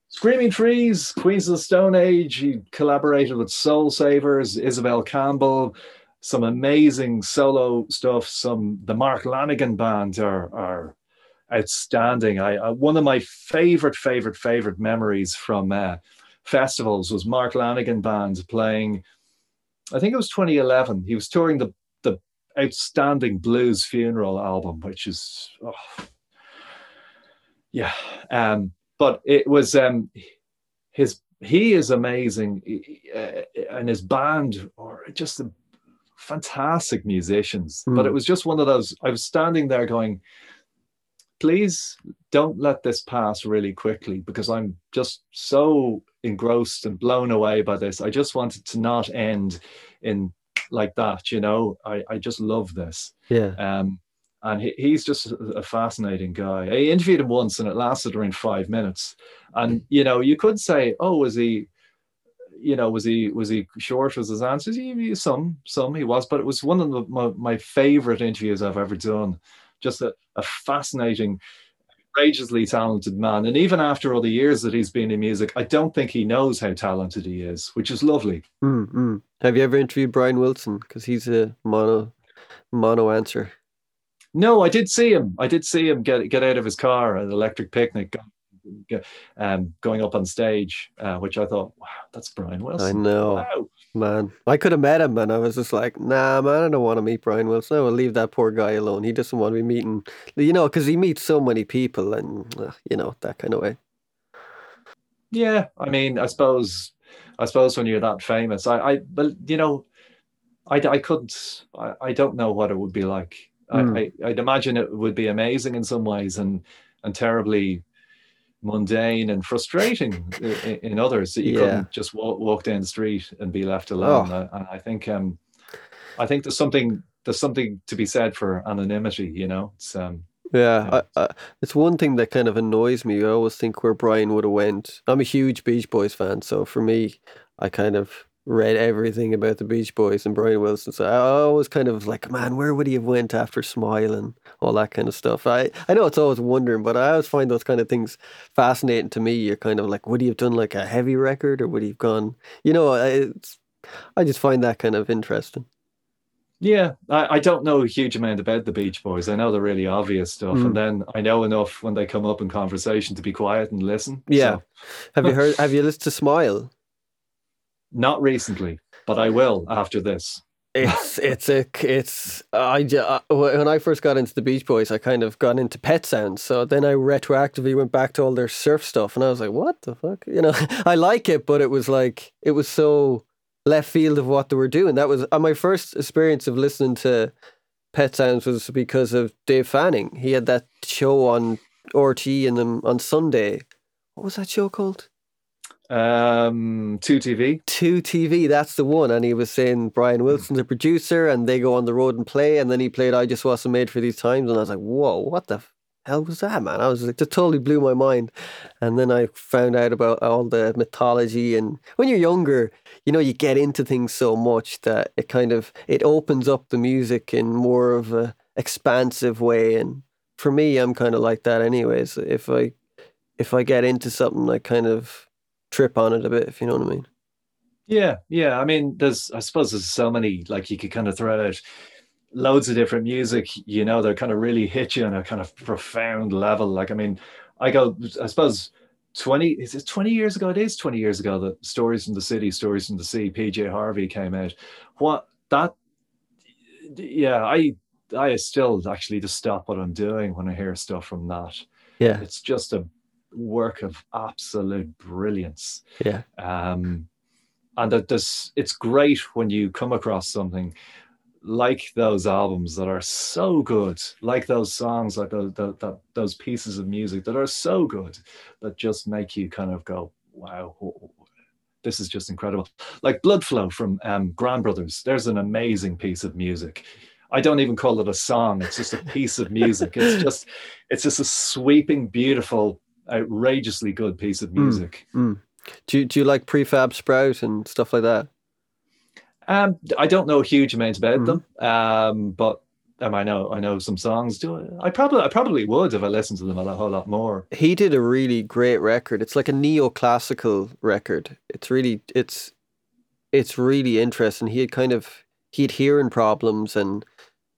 Speaker 2: Screaming Trees, Queens of the Stone Age. He collaborated with Soul Savers, Isobel Campbell, some amazing solo stuff. Some the Mark Lanegan band are are outstanding. I, I one of my favorite, favorite, favorite memories from uh, festivals was Mark Lanegan band playing. I think it was 2011. He was touring the the outstanding Blues Funeral album, which is oh, yeah. Um, but it was um, his he is amazing, uh, and his band are just a fantastic musicians.
Speaker 1: Mm.
Speaker 2: But it was just one of those. I was standing there going, "Please don't let this pass really quickly," because I'm just so engrossed and blown away by this. I just wanted to not end in like that. You know, I I just love this.
Speaker 1: Yeah.
Speaker 2: Um, and he, he's just a fascinating guy. I interviewed him once, and it lasted around five minutes. And you know, you could say, "Oh, was he?" You know, was he was he short? Was his answers? He, he- some some he was, but it was one of the, my, my favorite interviews I've ever done. Just a, a fascinating, outrageously talented man. And even after all the years that he's been in music, I don't think he knows how talented he is, which is lovely.
Speaker 1: Mm, mm. Have you ever interviewed Brian Wilson? Because he's a mono mono answer.
Speaker 2: No, I did see him. I did see him get get out of his car at Electric Picnic, um, going up on stage, uh, which I thought, wow, that's Brian Wilson.
Speaker 1: I know,
Speaker 2: Wow.
Speaker 1: man. I could have met him, and I was just like, nah, man, I don't want to meet Brian Wilson. I will leave that poor guy alone. He doesn't want to be meeting, you know, because he meets so many people, and uh, you know that kind of way.
Speaker 2: Yeah, I mean, I suppose, I suppose when you're that famous, I, I, but you know, I, I couldn't, I, I don't know what it would be like.
Speaker 1: Hmm.
Speaker 2: I, I, I'd imagine it would be amazing in some ways, and and terribly mundane and frustrating in, in others that you
Speaker 1: Yeah.
Speaker 2: couldn't just walk, walk down the street and be left alone.
Speaker 1: Oh.
Speaker 2: I, and I think, um, I think there's something there's something to be said for anonymity. You know, it's um,
Speaker 1: Yeah,
Speaker 2: Yeah.
Speaker 1: I, I, it's one thing that kind of annoys me. I always think where Brian would have went. I'm a huge Beach Boys fan, so for me, I kind of read everything about the Beach Boys and Brian Wilson. So I always kind of like, man, where would he have went after Smile and all that kind of stuff? I I know it's always wondering, but I always find those kind of things fascinating to me. You're kind of like, would he have done like a heavy record, or would he have gone? You know, I- it's I just find that kind of interesting.
Speaker 2: Yeah, I, I don't know a huge amount about the Beach Boys. I know the really obvious stuff,
Speaker 1: Mm.
Speaker 2: and then I know enough when they come up in conversation to be quiet and listen.
Speaker 1: Yeah.
Speaker 2: So,
Speaker 1: Have you (laughs) heard? Have you listened to Smile?
Speaker 2: Not recently, but I will after this.
Speaker 1: It's it's a it's I when I first got into the Beach Boys, I kind of got into Pet Sounds. So then I retroactively went back to all their surf stuff, and I was like, "What the fuck?" You know, (laughs) I like it, but it was like it was so left field of what they were doing. That was uh, my first experience of listening to Pet Sounds was because of Dave Fanning. He had that show on RT and them on Sunday. What was that show called?
Speaker 2: Um, two TV.
Speaker 1: Two TV, that's the one. And he was saying Brian Wilson's a producer and they go on the road and play. And then he played I Just Wasn't Made for These Times. And I was like, whoa, what the hell was that, man? I was like, it totally blew my mind. And then I found out about all the mythology. And when you're younger, you know, you get into things so much that it kind of, it opens up the music in more of a expansive way. And for me, I'm kind of like that anyways. If I, if I get into something, I kind of trip on it a bit, if you know what I mean.
Speaker 2: Yeah, yeah. I mean, there's I suppose there's so many like you could kind of throw out loads of different music. You know, they're kind of really hit you on a kind of profound level. Like, I mean, I go, I suppose. 20 is it 20 years ago it is 20 years ago that stories from the city stories from the sea pj harvey came out what that yeah i i still actually just stop what i'm doing when i hear stuff from that
Speaker 1: Yeah.
Speaker 2: it's just a work of absolute brilliance.
Speaker 1: Yeah.
Speaker 2: um, and that this it's great when you come across something like those albums that are so good like those songs like those that, that, those pieces of music that are so good that just make you kind of go wow this is just incredible. Like blood flow from um, Grandbrothers there's an amazing piece of music. I don't even call it a song it's just a piece of music. It's just it's just a sweeping beautiful outrageously good piece of music
Speaker 1: Mm. Do you, do you like prefab sprout and stuff like that?
Speaker 2: Um, I don't know a huge amount about
Speaker 1: Mhm.
Speaker 2: them, um, but um, I know I know some songs. Do I? I probably I probably would if I listened to them a whole lot more.
Speaker 1: He did a really great record. It's like a neoclassical record. It's really it's it's really interesting. He had kind of he had hearing problems and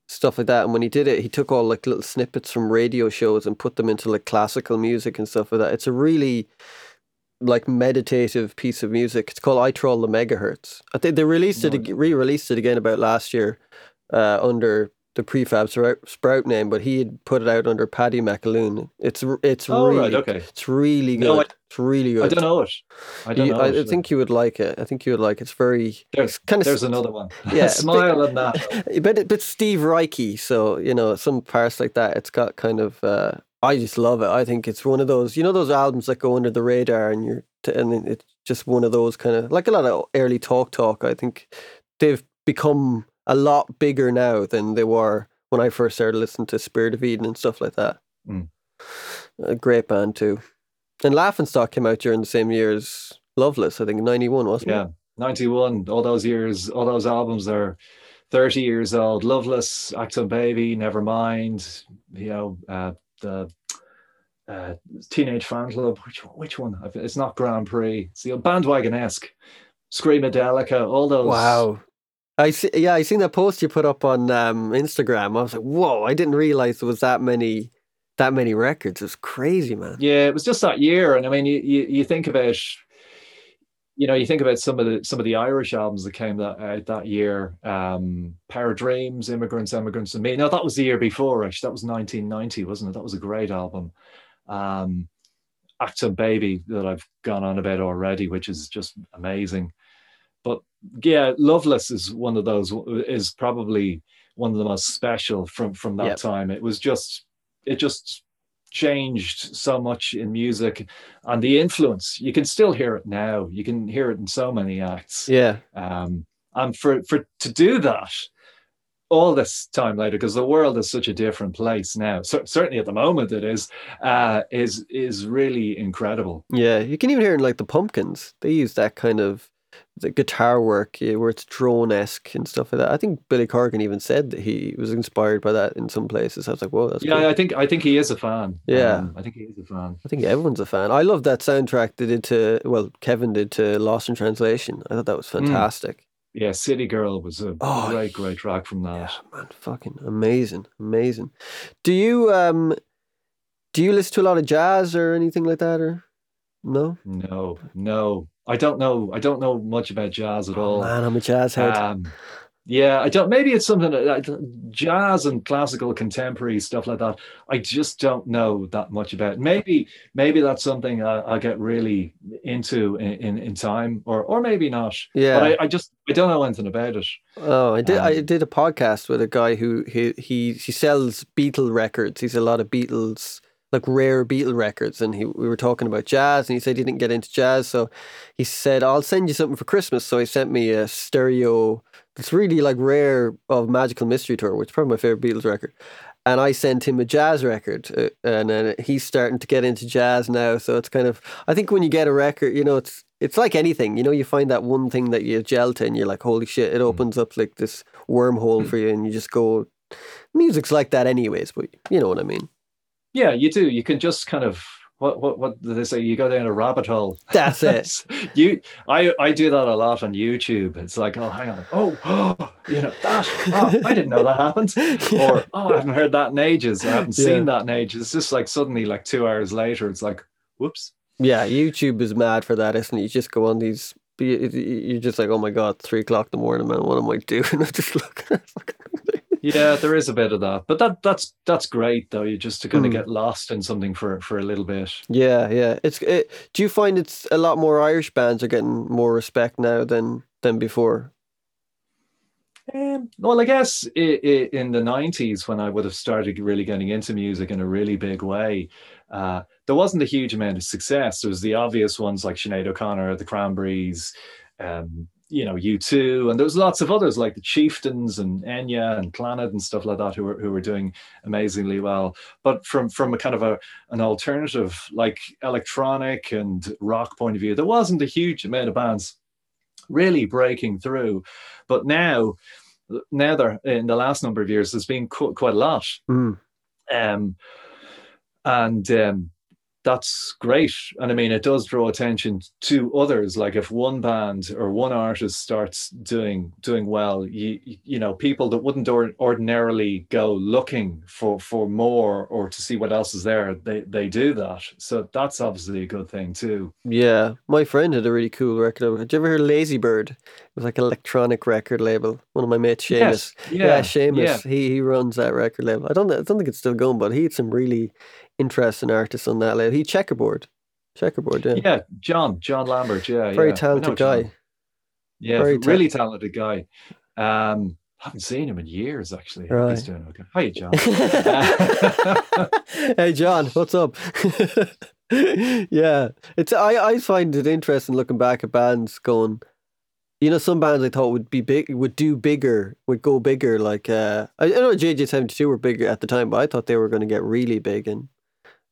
Speaker 1: stuff like that. And when he did it, he took all like little snippets from radio shows and put them into like classical music and stuff like that. It's a really like meditative piece of music. It's called I Trawl the Megahertz. I think they released it, re-released it again about last year, uh, under the prefab Sprout- name, but he had put it out under Paddy McAloon. It's it's
Speaker 2: Oh
Speaker 1: really
Speaker 2: right, okay.
Speaker 1: it's really good.
Speaker 2: No, I-
Speaker 1: it's really good.
Speaker 2: I don't know it. I don't
Speaker 1: You-
Speaker 2: know.
Speaker 1: I,
Speaker 2: it.
Speaker 1: I think you would like it. I think you would like it. It's very
Speaker 2: there's
Speaker 1: kind of
Speaker 2: there's another one. (laughs)
Speaker 1: yeah,
Speaker 2: smile and that. (laughs)
Speaker 1: a bit Steve Reichy. So you know, some parts like that. It's got kind of. Uh, I just love it. I think it's one of those. You know, those albums that go under the radar, and you're t- and it's just one of those kind of like a lot of early talk talk. I think they've become a lot bigger now than they were when I first started listening to Spirit of Eden and stuff like that.
Speaker 2: Mm.
Speaker 1: A great band too. And Laughing Stock came out during the same year as Loveless. I think ninety one, wasn't it?
Speaker 2: Yeah, ninety one. All those years, all those albums are thirty years old. Loveless, Achtung Baby, Nevermind. You know, uh, the uh, Teenage Fanclub. Which which one? It's not Grand Prix. It's the Bandwagonesque. Screamadelica. All those.
Speaker 1: Wow. I see, yeah, I seen that post you put up on um, Instagram. I was like, whoa! I didn't realize there was that many, that many records. It's crazy, man.
Speaker 2: Yeah, it was just that year, and I mean, you you, you think about, you know, you think about some of the some of the Irish albums that came that out that year. Um, Power Dreams, Immigrants, Emigrants, and Me. No, that was the year before. Actually, that was 1990, wasn't it? That was a great album. Um, Achtung Baby that I've gone on about already, which is just amazing. But yeah, Loveless is one of those. Is probably one of the most special from from that
Speaker 1: Yep.
Speaker 2: time. It was just it just changed so much in music and the influence you can still hear it now you can hear it in so many acts
Speaker 1: Yeah,
Speaker 2: um and for for to do that all this time later because the world is such a different place now so, certainly at the moment it is uh is is really incredible
Speaker 1: yeah. You can even hear in like the Pumpkins. They use that kind of the guitar work yeah, where it's drone esque and stuff like that. I think Billy Corgan even said that he was inspired by that in some places. I was like, whoa, that's
Speaker 2: yeah
Speaker 1: cool.
Speaker 2: i think i think he is a fan
Speaker 1: Yeah.
Speaker 2: Um, i think he is a fan
Speaker 1: I think everyone's a fan. I love that soundtrack they did to well, Kevin did to Lost in Translation. I thought that was fantastic.
Speaker 2: yeah city girl was a
Speaker 1: Oh,
Speaker 2: great great track from that
Speaker 1: Yeah, man, fucking amazing, amazing. Do you um, do you listen to a lot of jazz or anything like that, or no?
Speaker 2: no no i don't know i don't know much about jazz at all Oh,
Speaker 1: Man, I'm a jazz head.
Speaker 2: Um, yeah, I don't. Maybe it's something that, like jazz and classical contemporary stuff like that. I just don't know that much about. Maybe, maybe that's something I, I'll get really into in, in, in time, or or maybe not.
Speaker 1: yeah.
Speaker 2: But I, I just I don't know anything about it.
Speaker 1: oh, I did. I
Speaker 2: um,
Speaker 1: did a podcast with a guy who he he he sells Beatle records. He's a lot of Beatles. Like rare Beatle records, and he we were talking about jazz, and he said he didn't get into jazz, so he said, "I'll send you something for Christmas." So he sent me a stereo It's really like rare of Magical Mystery Tour, which is probably my favorite Beatles record. And I sent him a jazz record, uh, and then he's starting to get into jazz now. So it's kind of, I think when you get a record, you know, it's it's like anything, you know, you find that one thing that you gel to, and you're like, holy shit, it mm. opens up like this wormhole mm. for you, and you just go. Music's like that, anyways, but you know what I mean.
Speaker 2: Yeah, you do. You can just kind of what what what do they say? You go down a rabbit hole. (laughs)
Speaker 1: That's it. (laughs)
Speaker 2: you, I, I do that a lot on YouTube. It's like, oh, hang on, oh, oh (gasps) you know that. Oh, I didn't know that (laughs) happened. Yeah. Or oh, I haven't heard that in ages. I haven't yeah. seen that in ages. It's just like suddenly, like two hours later, it's like, whoops.
Speaker 1: Yeah, YouTube is mad for that, isn't it? You just go on these. You're just like, oh my god, three o'clock in the morning, man. What am I doing? I just look
Speaker 2: yeah, there is a bit of that, but that that's that's great though. You just to kind of mm. get lost in something for for a little bit.
Speaker 1: Yeah, yeah. It's it, do you find it's a lot more Irish bands are getting more respect now than than before?
Speaker 2: Um, well, I guess it, it, in the '90s, when I would have started really getting into music in a really big way, uh, there wasn't a huge amount of success. There was the obvious ones like Sinead O'Connor, the Cranberries, um, you know, U2, and there was lots of others like the Chieftains and Enya and Clannad and stuff like that who were who were doing amazingly well. But from from a kind of a an alternative like electronic and rock point of view, there wasn't a huge amount of bands really breaking through. But now, now there in the last number of years, there's been quite a lot. Mm. Um, and um, that's great. And I mean, it does draw attention to others. Like if one band or one artist starts doing doing well, you you know, people that wouldn't or, ordinarily go looking for for more or to see what else is there, they they do that. So that's obviously a good thing too.
Speaker 1: Yeah, my friend had a really cool record. Did you ever hear Lazy Bird? It was like an electronic record label. One of my mates, Seamus. Yes. Yeah, yeah Seamus. Yeah. He he runs that record label. I don't I don't think it's still going, but he had some really interesting artist on that label. He checkerboard, checkerboard, yeah.
Speaker 2: Yeah, John, John Lambert, yeah,
Speaker 1: very
Speaker 2: yeah.
Speaker 1: talented guy.
Speaker 2: John. Yeah, very really talented guy. Um, haven't seen him in years, actually. Right. He's doing okay. Hi, John. (laughs) (laughs)
Speaker 1: hey, John, what's up? (laughs) yeah, it's I I find it interesting looking back at bands going. You know, some bands I thought would be big, would do bigger, would go bigger. Like uh, I, I know JJ Seventy Two were bigger at the time, but I thought they were going to get really big, and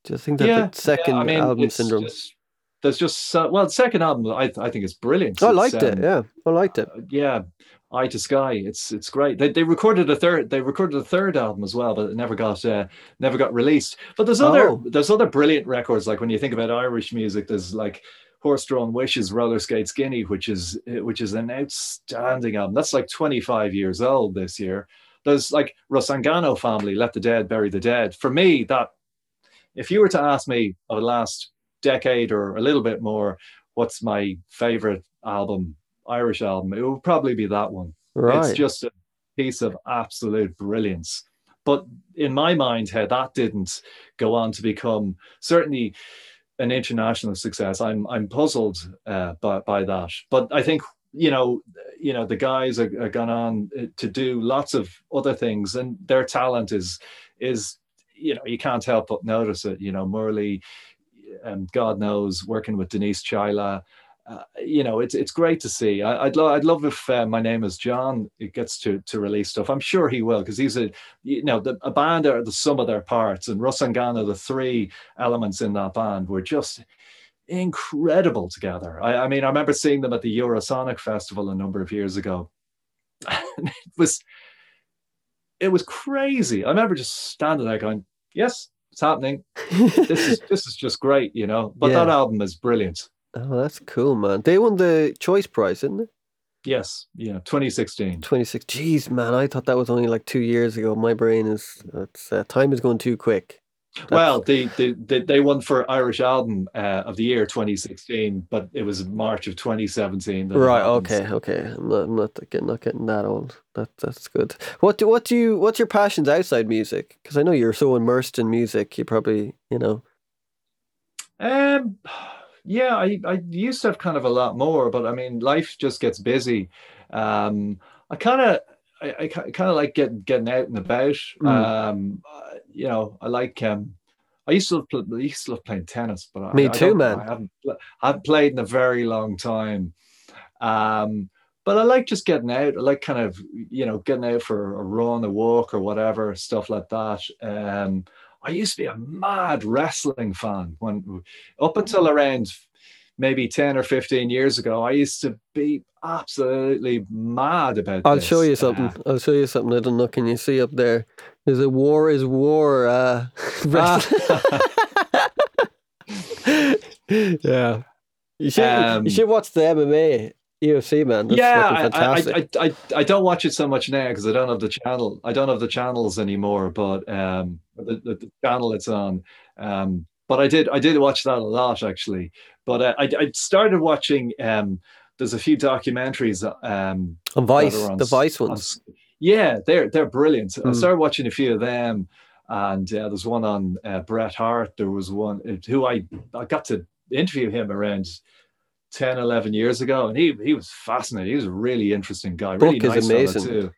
Speaker 1: do you think that yeah, the second yeah, I mean, album syndrome?
Speaker 2: Just, there's just uh, well, the second album I I think is brilliant.
Speaker 1: I liked um, it. Yeah, I liked it.
Speaker 2: Uh, yeah, I to Sky. It's it's great. They, they recorded a third. They recorded a third album as well, but it never got uh, never got released. But there's other oh. there's other brilliant records. Like when you think about Irish music, there's like Horse Drawn Wishes, Roller Skate Skinny, which is which is an outstanding album. That's like 25 years old this year. There's like Rusangano family, Let the Dead Bury the Dead. For me, that if you were to ask me over the last decade or a little bit more, what's my favorite album, Irish album, it would probably be that one. Right. It's just a piece of absolute brilliance. But in my mind, how that didn't go on to become certainly an international success, I'm I'm puzzled uh, by by that. But I think you know you know the guys are, are gone on uh, to do lots of other things, and their talent is is you know you can't help but notice it. You know, MuRli, and God knows, working with Denise Chaila. Uh, you know, it's it's great to see. I, would lo- I'd love if uh, my name is John. It gets to to release stuff. I'm sure he will because he's a you know the, a band are the sum of their parts, and Rusangano, the three elements in that band were just incredible together. I, I mean, I remember seeing them at the Eurosonic Festival a number of years ago. (laughs) it was it was crazy. I remember just standing there going, "Yes, it's happening. (laughs) this is this is just great," you know. But yeah. that album is brilliant.
Speaker 1: Oh, that's cool, man. They won the Choice Prize, didn't they?
Speaker 2: Yes, yeah, 2016.
Speaker 1: 26. Jeez, man, I thought that was only like two years ago. My brain is, it's, uh, time is going too quick.
Speaker 2: Well, they, they they won for Irish album uh, of the year 2016, but it was March of 2017.
Speaker 1: Right. Okay. Okay. I'm not, I'm not getting not getting that old. That that's good. What do what do you what's your passions outside music? Because I know you're so immersed in music. You probably you know.
Speaker 2: Um. Yeah, I I used to have kind of a lot more, but I mean, life just gets busy. Um. I kind of. I, I kind of like getting getting out and about. Mm. Um, you know, I like um, I used to love, I used to love playing tennis, but
Speaker 1: me
Speaker 2: I,
Speaker 1: too,
Speaker 2: I
Speaker 1: man.
Speaker 2: I haven't I haven't played in a very long time. Um, but I like just getting out. I like kind of you know getting out for a run, a walk, or whatever stuff like that. Um, I used to be a mad wrestling fan when up until around maybe 10 or 15 years ago, I used to be absolutely mad about
Speaker 1: I'll
Speaker 2: this.
Speaker 1: show you something. Uh, I'll show you something. I don't know. Can you see up there? There's a war is war. Uh, (laughs) ah. (laughs) yeah. You should
Speaker 2: Um,
Speaker 1: you should watch the MMA UFC man. That's
Speaker 2: yeah, I. I, I, I don't watch it so much now because I don't have the channel. I don't have the channels anymore, but um, the, the, the channel it's on. Um, but I did I did watch that a lot actually. But uh, I I started watching. Um, there's a few documentaries. Um,
Speaker 1: On Vice,
Speaker 2: on
Speaker 1: the Vice ones.
Speaker 2: s- yeah, they're they're brilliant. I
Speaker 1: Mm.
Speaker 2: started watching a few of them, and uh, there's one on uh, Bret Hart. There was one uh, who I I got to interview him around 10, 11 years ago, and he he was fascinating. He was a really interesting guy. Really
Speaker 1: Book is
Speaker 2: nice fella,
Speaker 1: amazing.
Speaker 2: too.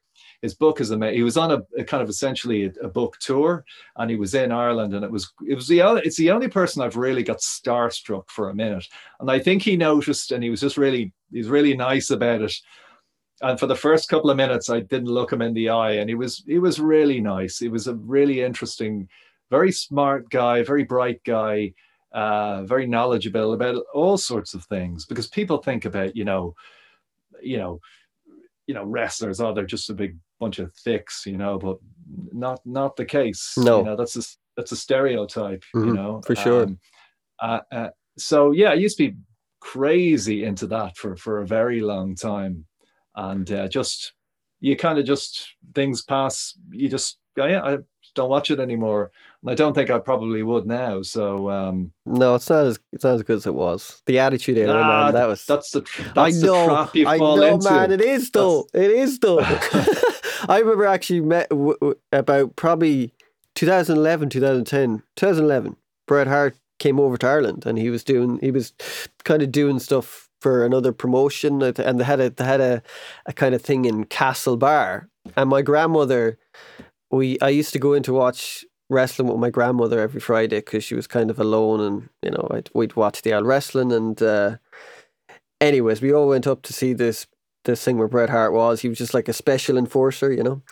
Speaker 2: His book is amazing. He was on a, a kind of essentially a, a book tour, and he was in Ireland, and it was it was the only, it's the only person I've really got starstruck for a minute, and I think he noticed, and he was just really he's really nice about it. And for the first couple of minutes, I didn't look him in the eye, and he was he was really nice. He was a really interesting, very smart guy, very bright guy, uh, very knowledgeable about all sorts of things. Because people think about you know, you know, you know wrestlers. Oh, they're just a big bunch of thicks, you know, but not not the case.
Speaker 1: No.
Speaker 2: you know, that's a that's a stereotype. You
Speaker 1: Mhm,
Speaker 2: know,
Speaker 1: for sure.
Speaker 2: Um, uh, uh, so yeah, I used to be crazy into that for for a very long time, and uh, just you kind of just things pass. You just yeah, I don't watch it anymore, and I don't think I probably would now. So um,
Speaker 1: No, it's not as it's not as good as it was. The attitude era,
Speaker 2: Nah,
Speaker 1: man, that was
Speaker 2: that's the tr-
Speaker 1: I
Speaker 2: that's
Speaker 1: know,
Speaker 2: the trap you
Speaker 1: I
Speaker 2: fall
Speaker 1: know,
Speaker 2: into.
Speaker 1: man. It is though. It is though. (laughs) I remember actually met w- w- about probably 2011, 2010, 2011. Bret Hart came over to Ireland, and he was doing he was kind of doing stuff for another promotion, and they had a they had a, a kind of thing in Castlebar, and my grandmother, we I used to go in to watch wrestling with my grandmother every Friday because she was kind of alone, and you know I'd, we'd watch the old wrestling and. Uh, anyways, we all went up to see this this thing where Bret Hart was. He was just like a special enforcer, you know.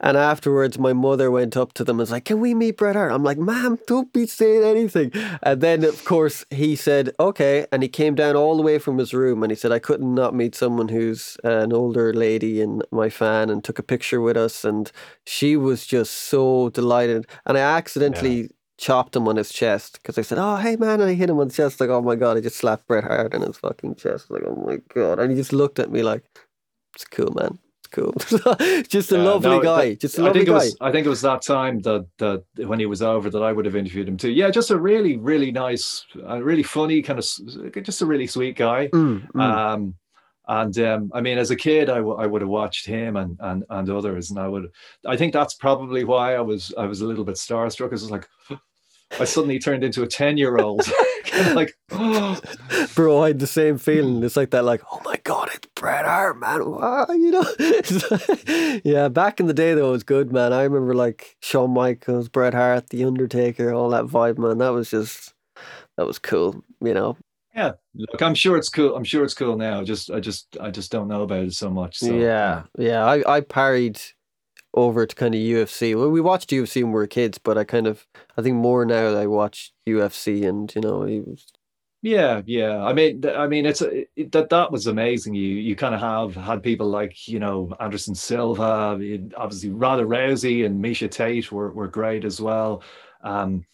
Speaker 1: And afterwards, my mother went up to them and was like, "Can we meet Bret Hart?" I'm like, "Ma'am, don't be saying anything." And then, of course, he said, "Okay," and he came down all the way from his room and he said, "I couldn't not meet someone who's an older lady and my fan," and took a picture with us. And she was just so delighted. And I accidentally. Chopped him on his chest because I said, "Oh, hey man!" And I hit him on the chest like, "Oh my god!" I just slapped Bret Hart in his fucking chest like, "Oh my god!" And he just looked at me like, "It's cool, man. It's cool." (laughs) just a
Speaker 2: Yeah,
Speaker 1: lovely
Speaker 2: no,
Speaker 1: guy.
Speaker 2: that-
Speaker 1: just a lovely
Speaker 2: think it
Speaker 1: guy.
Speaker 2: was. I think it was that time that that when he was over that I would have interviewed him too. Yeah, just a really, really nice, uh, really funny kind of, just a really sweet guy.
Speaker 1: Mm, mm.
Speaker 2: Um, and um, I mean, as a kid, I, w- I would have watched him and, and and others, and I would. I think that's probably why I was I was a little bit starstruck. Because was like I suddenly turned into a ten year old, (laughs) like, (gasps) oh,
Speaker 1: Bro, I had the same hmm. feeling. It's like that, like, oh my god, it's Bret Hart, man. Wow, (laughs) you know? (laughs) yeah, back in the day, though, it was good, man. I remember like Shawn Michaels, Bret Hart, The Undertaker, all that vibe, man. That was just, that was cool, you know?
Speaker 2: yeah. Look, I'm sure it's cool. I'm sure it's cool now. Just I just I just don't know about it so much. So,
Speaker 1: yeah, yeah. I, I parried over to kind of UFC. Well, we watched UFC when we were kids, but I kind of, I think more now I watch UFC and, you know, was,
Speaker 2: Yeah, yeah. I mean, I mean, it's it, that that was amazing. You you kind of have had people like you know Anderson Silva, obviously Ronda Rousey and Miesha Tate were were great as well. Um,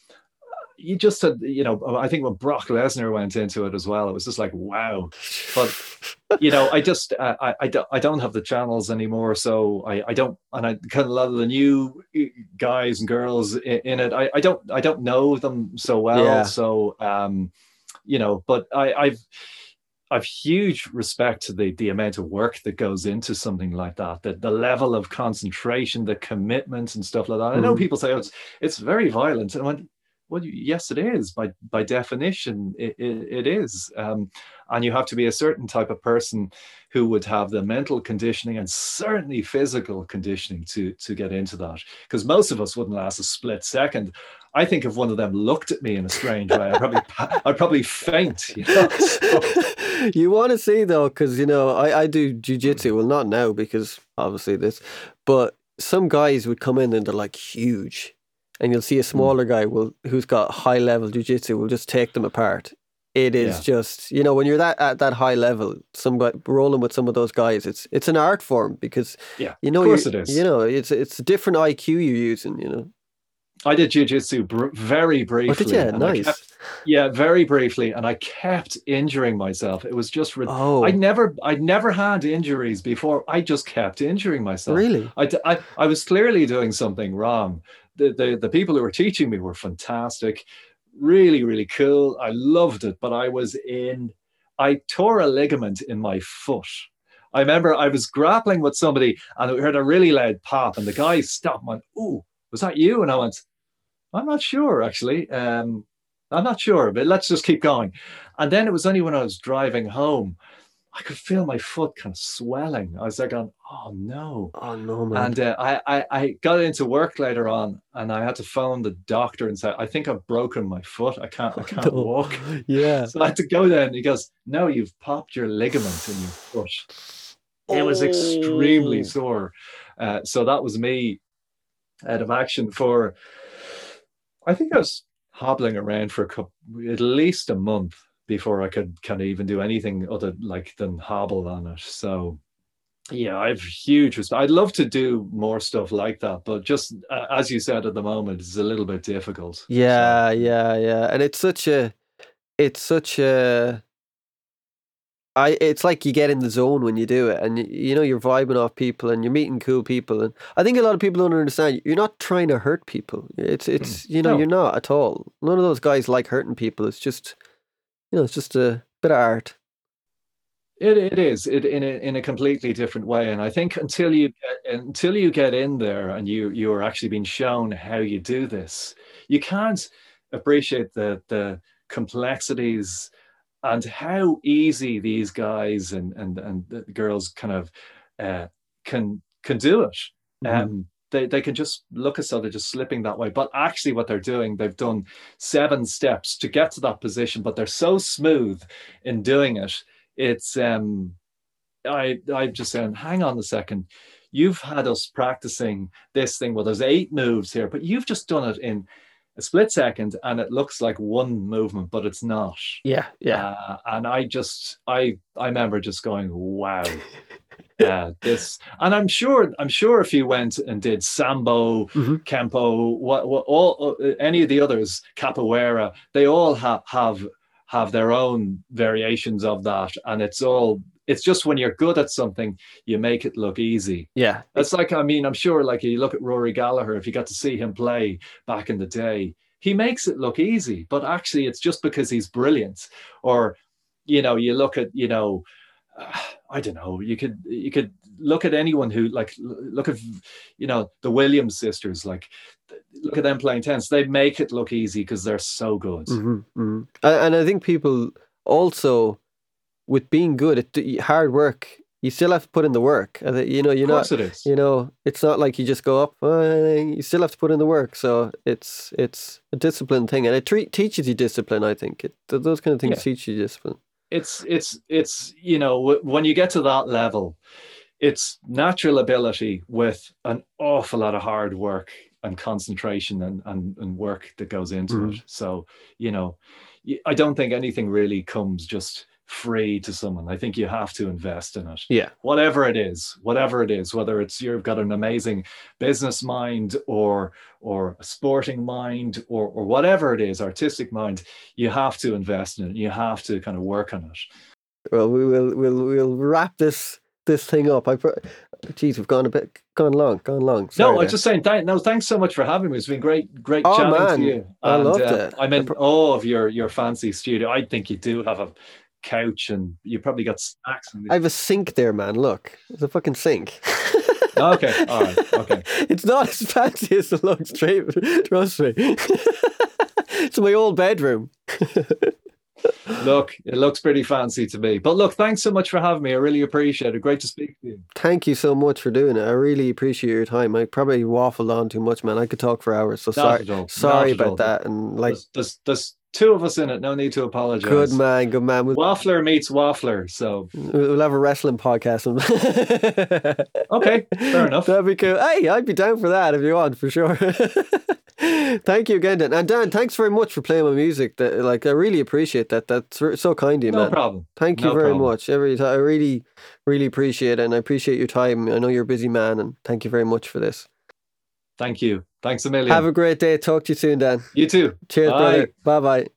Speaker 2: you just had, you know, I think when Brock Lesnar went into it as well, it was just like wow. But you know, I just uh, I I don't I don't have the channels anymore, so I I don't and I kind of a lot of the new eh, guys and girls in, in it. I I don't I don't know them so well,
Speaker 1: Yeah.
Speaker 2: so um, you know, but I I've I've huge respect to the the amount of work that goes into something like that, the the level of concentration, the commitment and stuff like that. I know
Speaker 1: Mhm.
Speaker 2: people say oh, it's it's very violent, and I went, well, yes, it is by by definition. It, it, it is, um, and you have to be a certain type of person who would have the mental conditioning and certainly physical conditioning to to get into that. Because most of us wouldn't last a split second. I think if one of them looked at me in a strange way, I'd probably (laughs) I'd probably faint. You know? So- (laughs)
Speaker 1: you want to see though, because you know I, I do jujitsu. Well, not now because obviously this, but some guys would come in and they're like huge, and you'll see a hmm. smaller guy will who's got high level jujitsu will just take them apart. It is
Speaker 2: Yeah.
Speaker 1: just you know when you're that at that high level, some guy rolling with some of those guys, it's it's an art form because
Speaker 2: yeah,
Speaker 1: you know
Speaker 2: of course it is.
Speaker 1: You know it's it's a different IQ you're using. You know.
Speaker 2: I did jujitsu br- very briefly.
Speaker 1: Oh, did you? Nice.
Speaker 2: kept- yeah, very briefly, and I kept injuring myself. It was just rid-
Speaker 1: Oh,
Speaker 2: I never, I never had injuries before. I just kept injuring myself.
Speaker 1: really?
Speaker 2: I, I, I was clearly doing something wrong. The, the, the people who were teaching me were fantastic, really, really cool. I loved it, but I was in, I tore a ligament in my foot. I remember I was grappling with somebody and I heard a really loud pop, and the guy stopped and went, Ooh, was that you? And I went, I'm not sure, actually. Um, I'm not sure, but let's just keep going. And then it was only when I was driving home, I could feel my foot kind of swelling. I was like, going, oh no.
Speaker 1: Oh no, man.
Speaker 2: And uh, I, I, I got into work later on, and I had to phone the doctor and say, I think I've broken my foot. I can't, I (laughs) can't
Speaker 1: No.
Speaker 2: walk.
Speaker 1: yeah.
Speaker 2: So I had to go there, and he goes, No, you've popped your ligament in your foot. It was extremely
Speaker 1: Oh.
Speaker 2: sore. Uh, so that was me out of action for, I think I was hobbling around for a couple, at least a month before I could kind of even do anything other like than hobble on it. So yeah, I have huge respect. I'd love to do more stuff like that, but just uh, as you said at the moment, it's a little bit difficult. So-
Speaker 1: Yeah, yeah, yeah. And it's such a it's such a I it's like you get in the zone when you do it and y- you know you're vibing off people and you're meeting cool people and I think a lot of people don't understand you're not trying to hurt people. It's hmm. it's you know
Speaker 2: No.
Speaker 1: you're not at all. None of those guys like hurting people. It's just you know it's just a bit of art.
Speaker 2: It it is it in a in a completely different way, and I think until you get, until you get in there and you you are actually being shown how you do this, you can't appreciate the the complexities and how easy these guys and and and the girls kind of uh, can can do it.
Speaker 1: Mhm.
Speaker 2: Um, they they can just look as though they're just slipping that way, but actually, what they're doing, they've done seven steps to get to that position, but they're so smooth in doing it it's um i i'm just saying hang on a second you've had us practicing this thing well there's eight moves here but you've just done it in a split second and it looks like one movement but it's not
Speaker 1: Yeah, yeah.
Speaker 2: uh, and i just i i remember just going wow yeah (laughs) this and i'm sure i'm sure if you went and did sambo
Speaker 1: Mhm.
Speaker 2: kempo what, what all uh, any of the others capoeira they all have have have their own variations of that and it's all it's just when you're good at something you make it look easy.
Speaker 1: Yeah.
Speaker 2: it's like i mean i'm sure like you look at rory gallagher if you got to see him play back in the day he makes it look easy but actually it's just because he's brilliant. Or you know you look at you know uh, i don't know you could you could look at anyone who like look at you know the williams sisters like look at them playing tennis they make it look easy because they're so good.
Speaker 1: Hmm hmm And I think people also, with being good at hard work, you still have to put in the work. You know, you're not.
Speaker 2: it
Speaker 1: You know, it's not like you just go up. Uh, you still have to put in the work. So it's it's a discipline thing, and it tre- teaches you discipline. I think it, those kind of things
Speaker 2: Yeah.
Speaker 1: teach you discipline.
Speaker 2: it's it's it's you know w- when you get to that level it's natural ability with an awful lot of hard work and concentration and and, and work that goes into
Speaker 1: Mhm.
Speaker 2: it so you know I don't think anything really comes just free to someone i think you have to invest in it
Speaker 1: Yeah.
Speaker 2: whatever it is whatever it is whether it's you've got an amazing business mind or or a sporting mind or or whatever it is artistic mind you have to invest in it you have to kind of work on it
Speaker 1: Well, we will we'll we'll wrap this this thing up. I, geez, we've gone a bit gone long, gone long.
Speaker 2: no
Speaker 1: Sorry
Speaker 2: i'm
Speaker 1: there.
Speaker 2: just saying th- no thanks so much for having me it's been great great
Speaker 1: Oh,
Speaker 2: chatting
Speaker 1: man,
Speaker 2: to you
Speaker 1: I loved
Speaker 2: uh,
Speaker 1: it.
Speaker 2: i'm
Speaker 1: I
Speaker 2: in awe of your your fancy studio i think you do have a couch and you probably got snacks in
Speaker 1: I have a sink there, man. Look, it's a fucking sink. (laughs)
Speaker 2: Oh, okay all right okay (laughs)
Speaker 1: It's not as fancy as it looks. Trust trust me. (laughs) it's my old bedroom.
Speaker 2: look it looks pretty fancy to me but look thanks so much for having me i really appreciate it great to speak to you
Speaker 1: Thank you so much for doing it. I really appreciate your time. I probably waffled on too much, man. I could talk for hours. So
Speaker 2: Not
Speaker 1: sorry, sorry
Speaker 2: not
Speaker 1: about that. And like,
Speaker 2: there's, there's, there's two of us in it. No need to apologize.
Speaker 1: good man, good man. We'll,
Speaker 2: Waffler meets Waffler. So
Speaker 1: we'll have a wrestling podcast. (laughs)
Speaker 2: okay, fair enough.
Speaker 1: That'd be cool. Hey, I'd be down for that if you want, for sure. (laughs) Thank you again, Dan. And Dan, thanks very much for playing my music. That, like, I really appreciate that. That's so kind of you,
Speaker 2: No
Speaker 1: man.
Speaker 2: problem.
Speaker 1: Thank you
Speaker 2: No
Speaker 1: very
Speaker 2: problem.
Speaker 1: much. Every time, I really, really appreciate it, and I appreciate your time. I know you're a busy man, and thank you very much for this.
Speaker 2: Thank you. Thanks a million.
Speaker 1: Have a great day. Talk to you soon, Dan.
Speaker 2: you too.
Speaker 1: Cheers,
Speaker 2: Bye.
Speaker 1: brother. Bye bye.